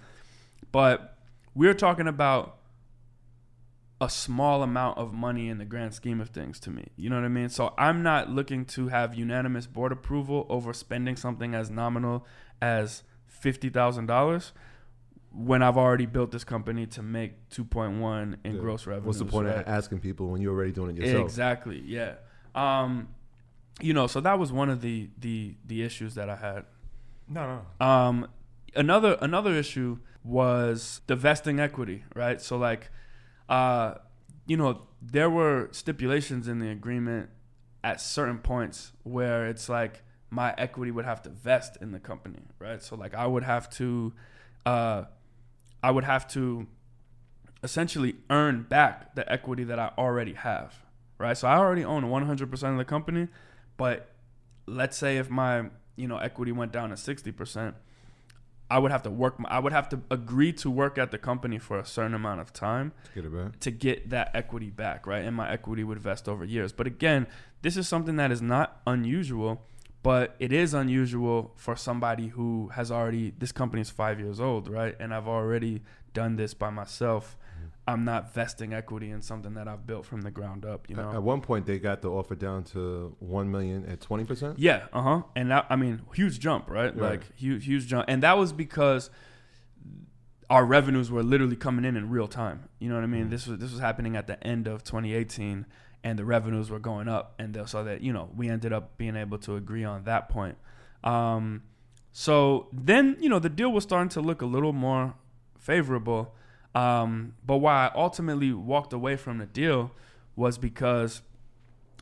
but we're talking about a small amount of money in the grand scheme of things to me. You know what I mean? So I'm not looking to have unanimous board approval over spending something as nominal as $50,000 when I've already built this company to make 2.1 in Yeah. gross revenue. What's the point of asking people when you're already doing it yourself? Exactly. Yeah. Um, you know, so that was one of the the the issues that I had. No, no. Um, another another issue was the vesting equity, right? So like, uh, you know, there were stipulations in the agreement at certain points where it's like my equity would have to vest in the company, right? So like I would have to, uh, I would have to essentially earn back the equity that I already have, right? So I already own 100% of the company, but let's say if my you know equity went down to 60%, I would have to work. I would have to agree to work at the company for a certain amount of time Get it back. to get that equity back, right? And my equity would vest over years. But again, this is something that is not unusual, but it is unusual for somebody who has already this company is 5 years old, right? And I've already done this by myself. I'm not vesting equity in something that I've built from the ground up, you At- know. At one point, they got the offer down to one million at twenty percent. Yeah, uh huh. And that, I mean, huge jump, right? Right. Like huge, huge jump. And that was because our revenues were literally coming in in real time. You know what I mean? This was this was happening at the end of 2018, and the revenues were going up, and so that you know we ended up being able to agree on that point. Um, so then you know the deal was starting to look a little more favorable. Um, but why I ultimately walked away from the deal was because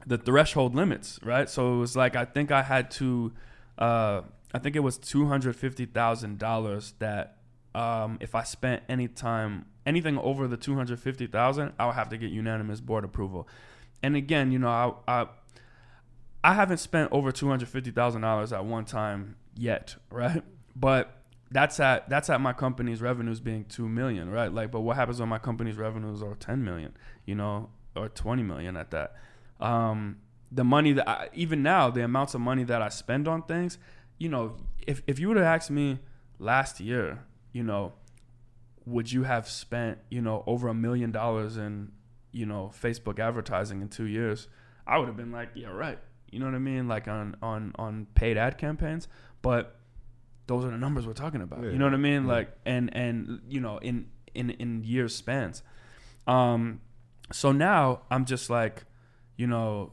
the threshold limits, right? So it was like I think I had to, uh, I think it was two hundred fifty thousand dollars that um, if I spent any time anything over the two hundred fifty thousand, I would have to get unanimous board approval. And again, you know, I, I I haven't spent over two hundred fifty thousand dollars at one time yet, right? But that's at that's at my company's revenues being two million, right? Like, but what happens when my company's revenues are ten million, you know, or twenty million at that? Um, the money that I, even now, the amounts of money that I spend on things, you know, if if you would have asked me last year, you know, would you have spent, you know, over a million dollars in, you know, Facebook advertising in two years? I would have been like, yeah, right. You know what I mean? Like on on on paid ad campaigns, but those are the numbers we're talking about. Yeah. You know what I mean? Yeah. Like and and you know in in in years spans. Um, so now I'm just like, you know,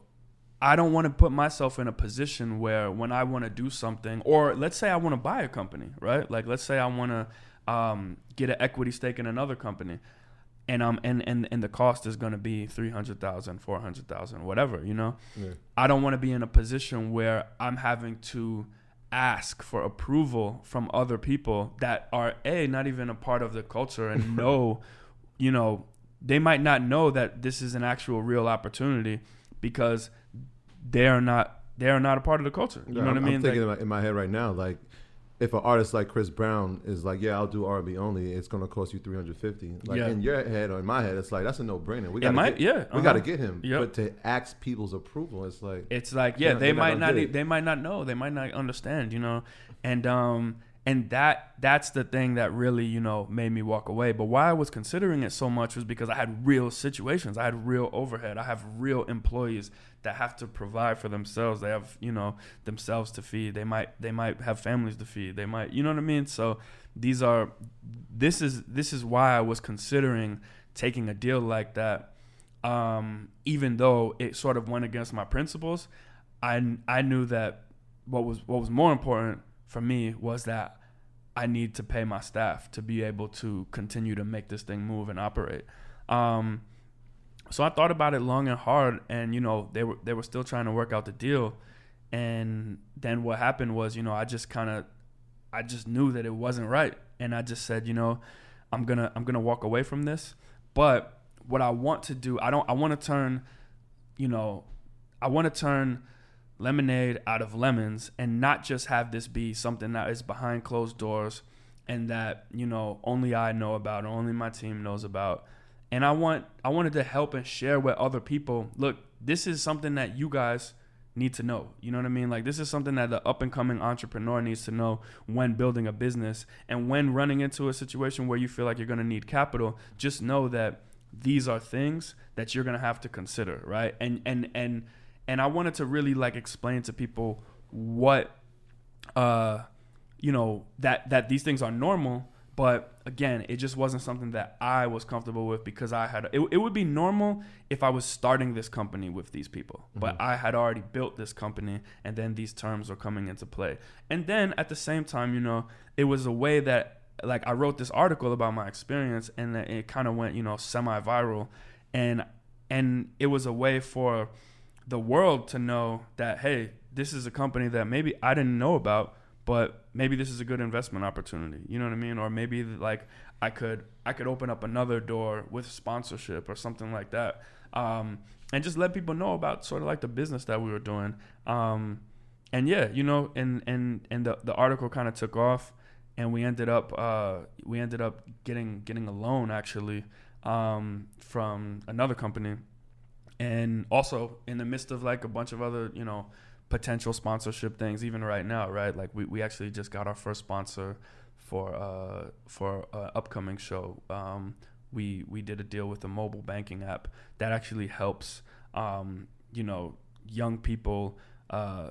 I don't want to put myself in a position where when I want to do something, or let's say I want to buy a company, right? Like let's say I want to um, get an equity stake in another company, and um and and and the cost is going to be 300,000, 400,000, whatever, you know. Yeah. I don't want to be in a position where I'm having to ask for approval from other people that are a not even a part of the culture and know, you know, they might not know that this is an actual real opportunity because they are not they are not a part of the culture. You know I'm, what I mean? I'm thinking Like, in my head right now, like if an artist like Chris Brown is like, yeah, I'll do R&B only, it's gonna cost you 350. Like Yeah. in your head or in my head, it's like that's a no brainer. We got might- get, yeah, we uh-huh. got to get him. Yep. But to ask people's approval, it's like it's like yeah, they might not they might not know, they might not understand, you know, and um and that that's the thing that really you know made me walk away. But why I was considering it so much was because I had real situations, I had real overhead, I have real employees that have to provide for themselves. They have you know themselves to feed. They might they might have families to feed. They might you know what I mean. So these are this is this is why I was considering taking a deal like that um, even though it sort of went against my principles, I I knew that what was what was more important for me was that I need to pay my staff to be able to continue to make this thing move and operate. Um, so I thought about it long and hard, and you know they were they were still trying to work out the deal, and then what happened was you know I just kind of I just knew that it wasn't right, and I just said you know I'm gonna I'm gonna walk away from this, but what I want to do I don't I want to turn you know I want to turn lemonade out of lemons and not just have this be something that is behind closed doors and that you know only I know about only my team knows about. And I want I wanted to help and share with other people look this is something that you guys need to know. You know what I mean? Like this is something that the up and coming entrepreneur needs to know when building a business and when running into a situation where you feel like you're going to need capital. Just know that these are things that you're going to have to consider right? And and and and I wanted to really like explain to people what uh you know that that these things are normal but again it just wasn't something that I was comfortable with because I had it, it would be normal if I was starting this company with these people but I had already built this company and then these terms were coming into play. And then at the same time you know it was a way that like I wrote this article about my experience and it kind of went you know semi viral and and it was a way for the world to know that hey this is a company that maybe i didn't know about but maybe this is a good investment opportunity. You know what i mean? Or maybe like i could i could open up another door with sponsorship or something like that. Um, and just let people know about sort of like the business that we were doing. Um, and yeah you know and and and the, the article kind of took off and we ended up uh, we ended up getting getting a loan actually um, from another company and also in the midst of like a bunch of other you know potential sponsorship things even right now right like we, we actually just got our first sponsor for uh for a upcoming show. Um we we did a deal with a mobile banking app that actually helps um you know young people uh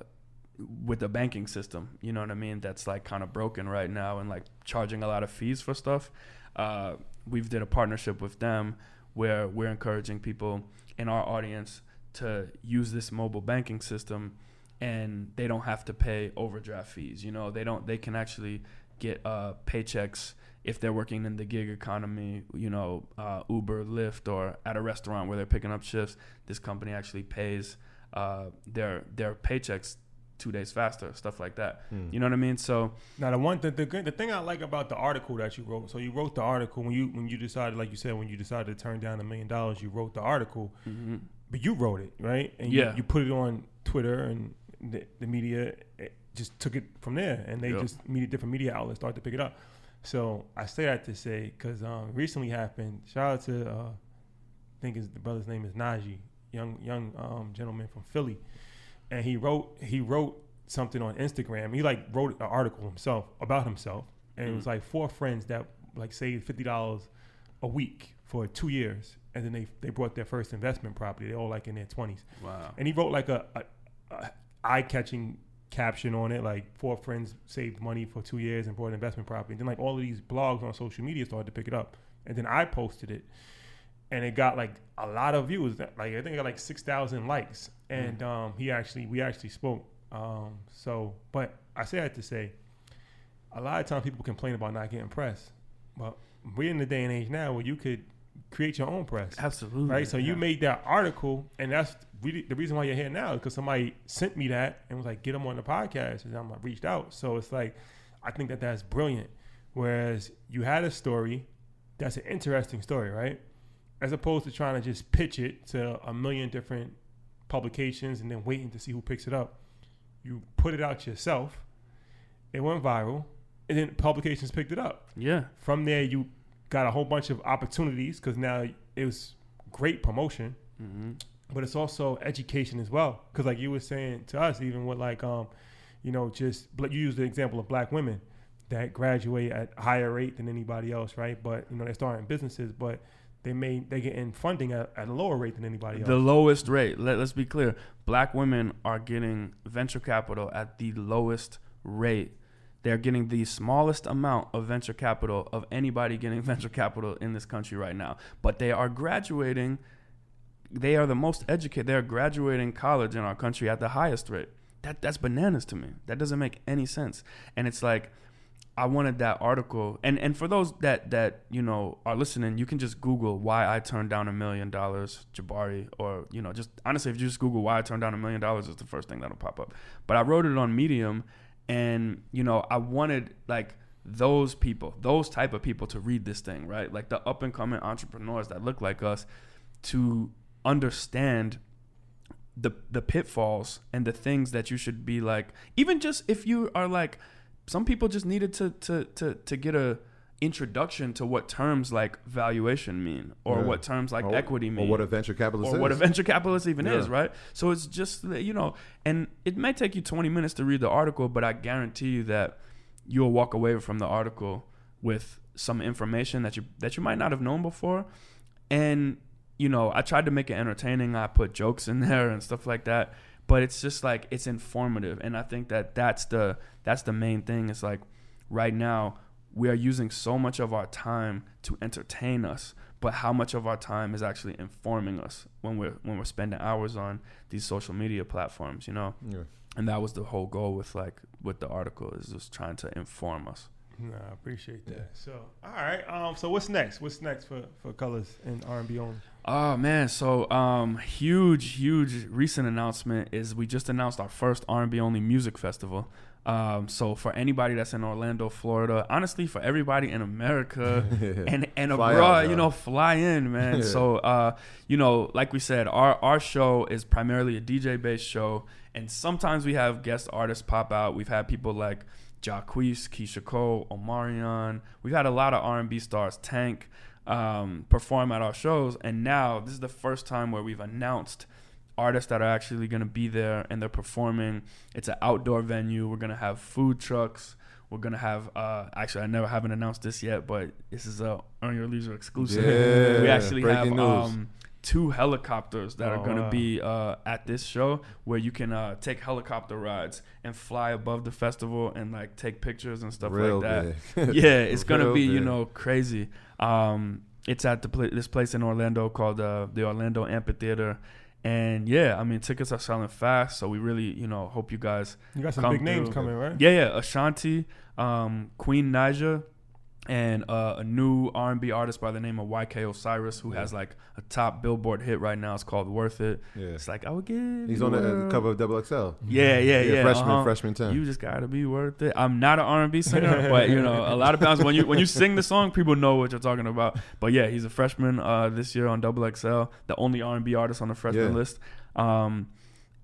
with the banking system you know what i mean that's like kind of broken right now and like charging a lot of fees for stuff. Uh we've did a partnership with them where we're encouraging people in our audience to use this mobile banking system and they don't have to pay overdraft fees you know? They don't they can actually get uh, paychecks if they're working in the gig economy you know uh, uber lyft or at a restaurant where they're picking up shifts. This company actually pays uh, their their paychecks two days faster stuff like that you know what i mean so Now the one the, the the thing I like about the article that you wrote. So you wrote the article when you when you decided, like you said, when you decided to turn down a million dollars, you wrote the article, but you wrote it right, and Yeah. you, you put it on Twitter and the, the media just took it from there, and they Yep. just media different media outlets started to pick it up. So I say that to say because um, recently happened. Shout out to uh, I think his the brother's name is Najee, young young um, gentleman from Philly, and he wrote he wrote something on Instagram. He like wrote an article himself about himself, and it was mm. like four friends that like saved fifty dollars a week for two years, and then they they brought their first investment property. They're all like in their twenties, Wow. and he wrote like a, a, a eye catching caption on it, like four friends saved money for two years and bought an investment property. And then like all of these blogs on social media started to pick it up, and then I posted it, and it got like a lot of views. Like I think it got like six thousand likes, and um, he actually we actually spoke. Um, so, but I say that to say, a lot of times people complain about not getting press, but we're in the day and age now where you could create your own press Absolutely. right? So you made that article, and that's really the reason why you're here now, because somebody sent me that and was like, "Get them on the podcast," and I'm like, reached out. So it's like, I think that that's brilliant. Whereas you had a story, that's an interesting story, right? As opposed to trying to just pitch it to a million different publications and then waiting to see who picks it up. You put it out yourself. It went viral, and then publications picked it up Yeah. from there you got a whole bunch of opportunities because now it was great promotion hmm but it's also education as well because like you were saying to us even with like um you know just you use the example of black women that graduate at higher rate than anybody else right but you know they're starting businesses but they may they getting funding at, at a lower rate than anybody else The lowest rate. Let, let's be clear. Black women are getting venture capital at the lowest rate. They're getting the smallest amount of venture capital of anybody getting venture capital in this country right now. But they are graduating. They are the most educated. They are graduating college in our country at the highest rate. That that's bananas to me. That doesn't make any sense. And it's like I wanted that article, and and for those that that you know are listening, you can just Google why I turned down a million dollars, Jabari, or you know just honestly, if you just Google why I turned down a million dollars, is the first thing that'll pop up. But I wrote it on Medium, and you know I wanted like those people, those type of people to read this thing, right? Like the up and coming entrepreneurs that look like us, to understand the the pitfalls and the things that you should be like even just if you are like some people just needed to to to to get a introduction to what terms like valuation mean or Yeah. what terms like Or- equity mean or what a venture capitalist or is. what a venture capitalist even Yeah. is, right? So it's just you know, and it may take you 20 minutes to read the article, but I guarantee you that you'll walk away from the article with some information that you that you might not have known before. And you know, I tried to make it entertaining. I put jokes in there and stuff like that, but it's just like it's informative, and I think that that's the that's the main thing. It's like right now we are using so much of our time to entertain us, but how much of our time is actually informing us when we're when we're spending hours on these social media platforms, you know? Yeah. And that was the whole goal with like with the article is just trying to inform us. no, I appreciate that. So, all right. Um, so what's next? What's next for, for colors and R and B only? Oh man, so um huge huge recent announcement is we just announced our first R&B only music festival. Um so for anybody that's in Orlando, Florida, honestly for everybody in America and and Fly abroad, out, you know, fly in, man. So uh you know, like we said, our our show is primarily a DJ based show and sometimes we have guest artists pop out. We've had people like Jacquees, Keyshia Cole, Omarion. We've had a lot of R&B stars, Tank, um, perform at our shows. And now this is the first time where we've announced artists that are actually going to be there and they're performing. It's an outdoor venue. We're going to have food trucks. We're gonna have. Uh, actually, I never haven't announced this yet, but this is a Earn Your Leisure exclusive. Yeah, we actually have um, two helicopters that Oh, are gonna wow. be uh, at this show, where you can uh, take helicopter rides and fly above the festival and like take pictures and stuff Real like that big. yeah, it's gonna Real be you know crazy. Um, it's at the pla- this place in Orlando called uh, the Orlando Amphitheater, and yeah, I mean tickets are selling fast, so we really you know hope you guys. You got some big names coming, right? Yeah, yeah, Ashanti, um, Queen Naija, and uh, a new R&B artist by the name of YK Osiris, who has like a top Billboard hit right now. It's called Worth It. Yeah. It's like I would give. He's on the uh, cover of Double XL. Yeah, yeah, yeah. freshman, uh-huh. freshman ten. You just gotta be worth it. I'm not an R&B singer, but you know, a lot of times when you when you sing the song, people know what you're talking about. But yeah, he's a freshman uh, this year on Double XL, the only R&B artist on the freshman Yeah. list. Um,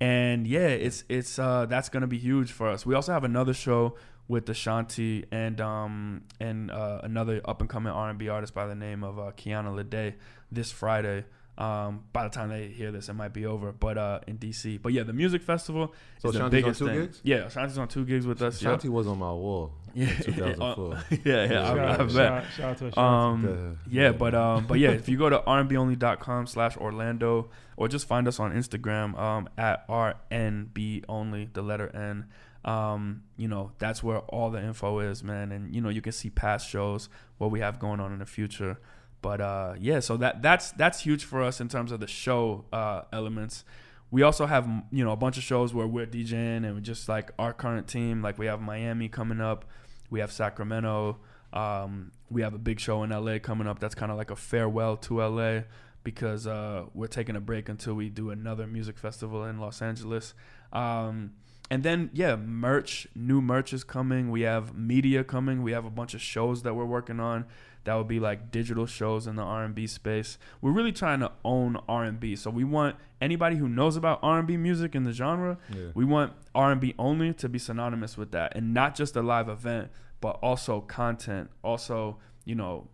and yeah, it's it's uh that's gonna be huge for us. We also have another show with Ashanti and um and uh, another up and coming R and B artist by the name of uh, Kiana Lede this Friday. Um, by the time they hear this, it might be over. But uh, in DC, but yeah, the music festival So is the Ashanti's on biggest two thing. gigs? Yeah, Ashanti's on two gigs with us. yeah. Shanti was on my wall. Yeah, in 2004. yeah, yeah, Shout, I, I bet. shout, shout out to Ashanti. Um, The- yeah, but um, but yeah, if you go to rnbonly.com slash Orlando or just find us on Instagram um, at RNB only, the letter N. Um, you know, that's where all the info is, man. And you know, you can see past shows, what we have going on in the future. But uh, yeah, so that that's that's huge for us in terms of the show uh, elements. We also have you know a bunch of shows where we're DJing and we just like our current team. Like we have Miami coming up, we have Sacramento, um, we have a big show in LA coming up. That's kind of like a farewell to LA because uh, we're taking a break until we do another music festival in Los Angeles. Um, and then yeah, merch, new merch is coming. We have media coming. We have a bunch of shows that we're working on. That would be like digital shows in the R&B space. We're really trying to own R&B. So we want anybody who knows about R&B music in the genre, Yeah. we want R&B only to be synonymous with that and not just a live event, but also content, also, you know,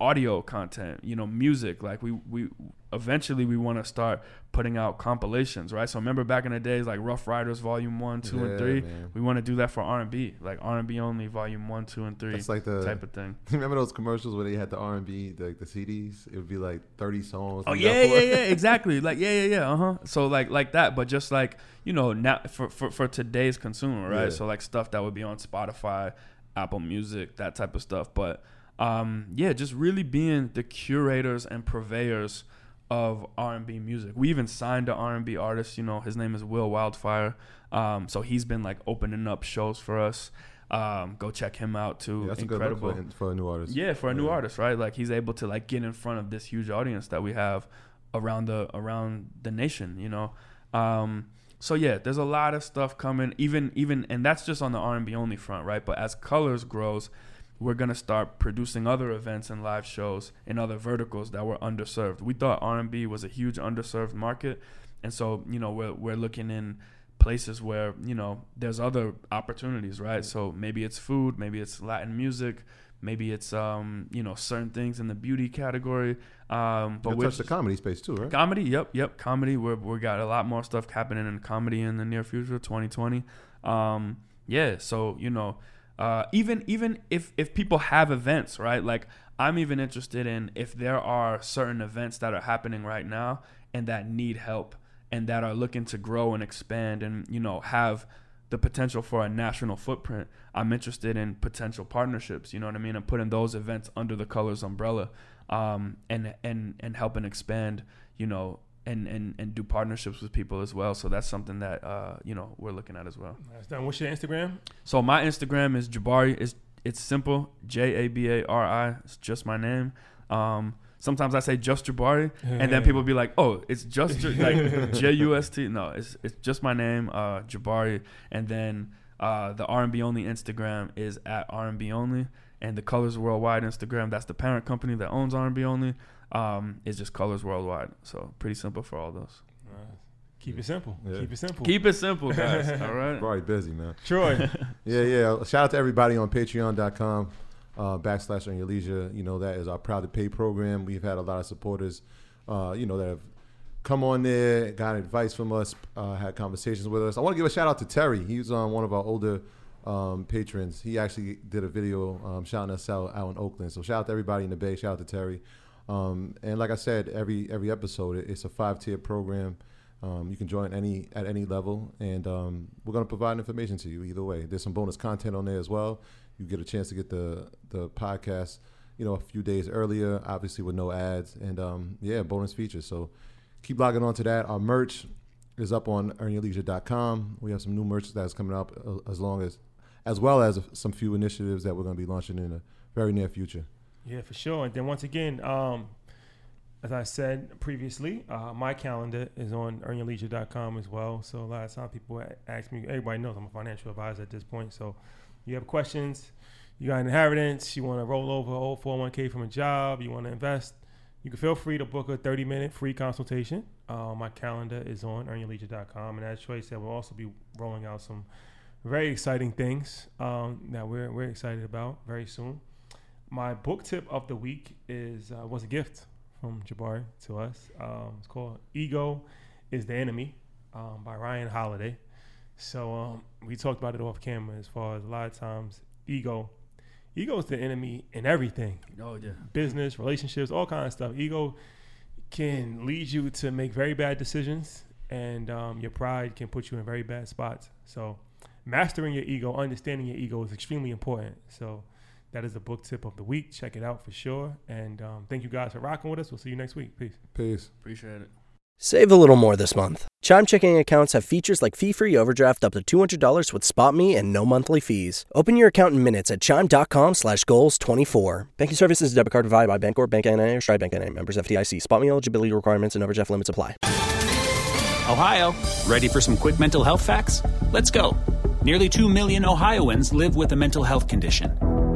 audio content, you know, music. Like we we eventually we want to start putting out compilations, right? So remember back in the days like Ruff Ryders volume 1, 2 Yeah, and 3. man. We want to do that for R&B, like R&B only volume 1, 2 and 3 That's like the type of thing. Remember those commercials where they had the R and B, the, the CDs? It would be like thirty songs. Oh yeah, yeah, yeah, exactly. Like yeah, yeah, yeah. Uh huh. So like like that, but just like you know now for for, for today's consumer, right? Yeah. So like stuff that would be on Spotify, Apple Music, that type of stuff. But um, yeah, just really being the curators and purveyors of R and B music. We even signed an R and B artist. You know, his name is Will Wildfire. Um, so he's been like opening up shows for us. Um, go check him out too. Yeah, that's Incredible. a good look for, for a new artist. Yeah, for a new Yeah. artist, right? Like he's able to like get in front of this huge audience that we have around the around the nation, you know. Um, so yeah, there's a lot of stuff coming. Even even and that's just on the R and B only front, right? But as Colors grows, we're gonna start producing other events and live shows in other verticals that were underserved. We thought R and B was a huge underserved market, and so you know we're we're looking in places where you know there's other opportunities, right? So maybe it's food, maybe it's Latin music, maybe it's um you know certain things in the beauty category. Um, but we're touch the comedy space too, right? Comedy, yep, yep. Comedy. We're we got a lot more stuff happening in comedy in the near future, 2020. Um, yeah. So you know, uh, even even if if people have events, right? Like I'm even interested in if there are certain events that are happening right now and that need help and that are looking to grow and expand and you know have the potential for a national footprint. I'm interested in potential partnerships. You know what I mean? And putting those events under the colors umbrella, um, and and and helping expand. You know, and and and do partnerships with people as well. So that's something that uh, you know we're looking at as well. That's done. What's your Instagram? So my Instagram is Jabari. It's it's simple. J A B A R I. It's just my name. Um, sometimes I say just Jabari, and then people be like, "Oh, it's just J- like J U S T." No, it's it's just my name, uh, Jabari. And then uh, the R and B only Instagram is at R and B only, and the Colors Worldwide Instagram. That's the parent company that owns R and B only. Um, is just Colors Worldwide. So pretty simple for all those. Keep it simple. Yeah. Keep it simple. Keep it simple, guys. all right. Probably busy, man. Troy. Yeah, yeah. Shout out to everybody on patreon.com uh, backslash on your leisure. You know, that is our proud to pay program. We've had a lot of supporters, uh, you know, that have come on there, got advice from us, uh, had conversations with us. I want to give a shout out to Terry. He's was on one of our older um, patrons. He actually did a video um, shouting us out out in Oakland. So shout out to everybody in the Bay. Shout out to Terry. Um, and like I said, every every episode, it's a five tier program. Um, you can join any at any level, and um, we're going to provide information to you either way. There's some bonus content on there as well. You get a chance to get the the podcast, you know, a few days earlier, obviously with no ads, and um, yeah, bonus features. So keep logging on to that. Our merch is up on earnyourleisure.com. We have some new merch that's coming up, uh, as long as as well as some few initiatives that we're going to be launching in the very near future. Yeah, for sure. And then once again, um, as I said previously, uh, my calendar is on earnyourleisure.com as well. So a lot of times people ask me, everybody knows I'm a financial advisor at this point. So you have questions, you got inheritance, you want to roll over old 401k from a job, you want to invest, you can feel free to book a 30 minute free consultation. Uh, my calendar is on earnyourleisure.com. And as Troy said, we'll also be rolling out some very exciting things um, that we're, we're excited about very soon. My book tip of the week is uh, was a gift from Jabari to us. Um, it's called Ego is the Enemy um, by Ryan Holiday. So um, we talked about it off camera as far as a lot of times ego. Ego is the enemy in everything Oh yeah. business, relationships, all kind of stuff. Ego can lead you to make very bad decisions, and um, your pride can put you in very bad spots. So, mastering your ego, understanding your ego is extremely important. So, that is the book tip of the week. Check it out for sure. And um, thank you guys for rocking with us. We'll see you next week. Peace. Peace. Appreciate it. Save a little more this month. Chime checking accounts have features like fee-free overdraft up to $200 with SpotMe and no monthly fees. Open your account in minutes at chime.com slash goals 24. Banking services debit card provided by Bancorp, Bank NA, or Stride Bank NA. Members of FDIC. SpotMe eligibility requirements and overdraft limits apply. Ohio, ready for some quick mental health facts? Let's go. Nearly 2 million Ohioans live with a mental health condition.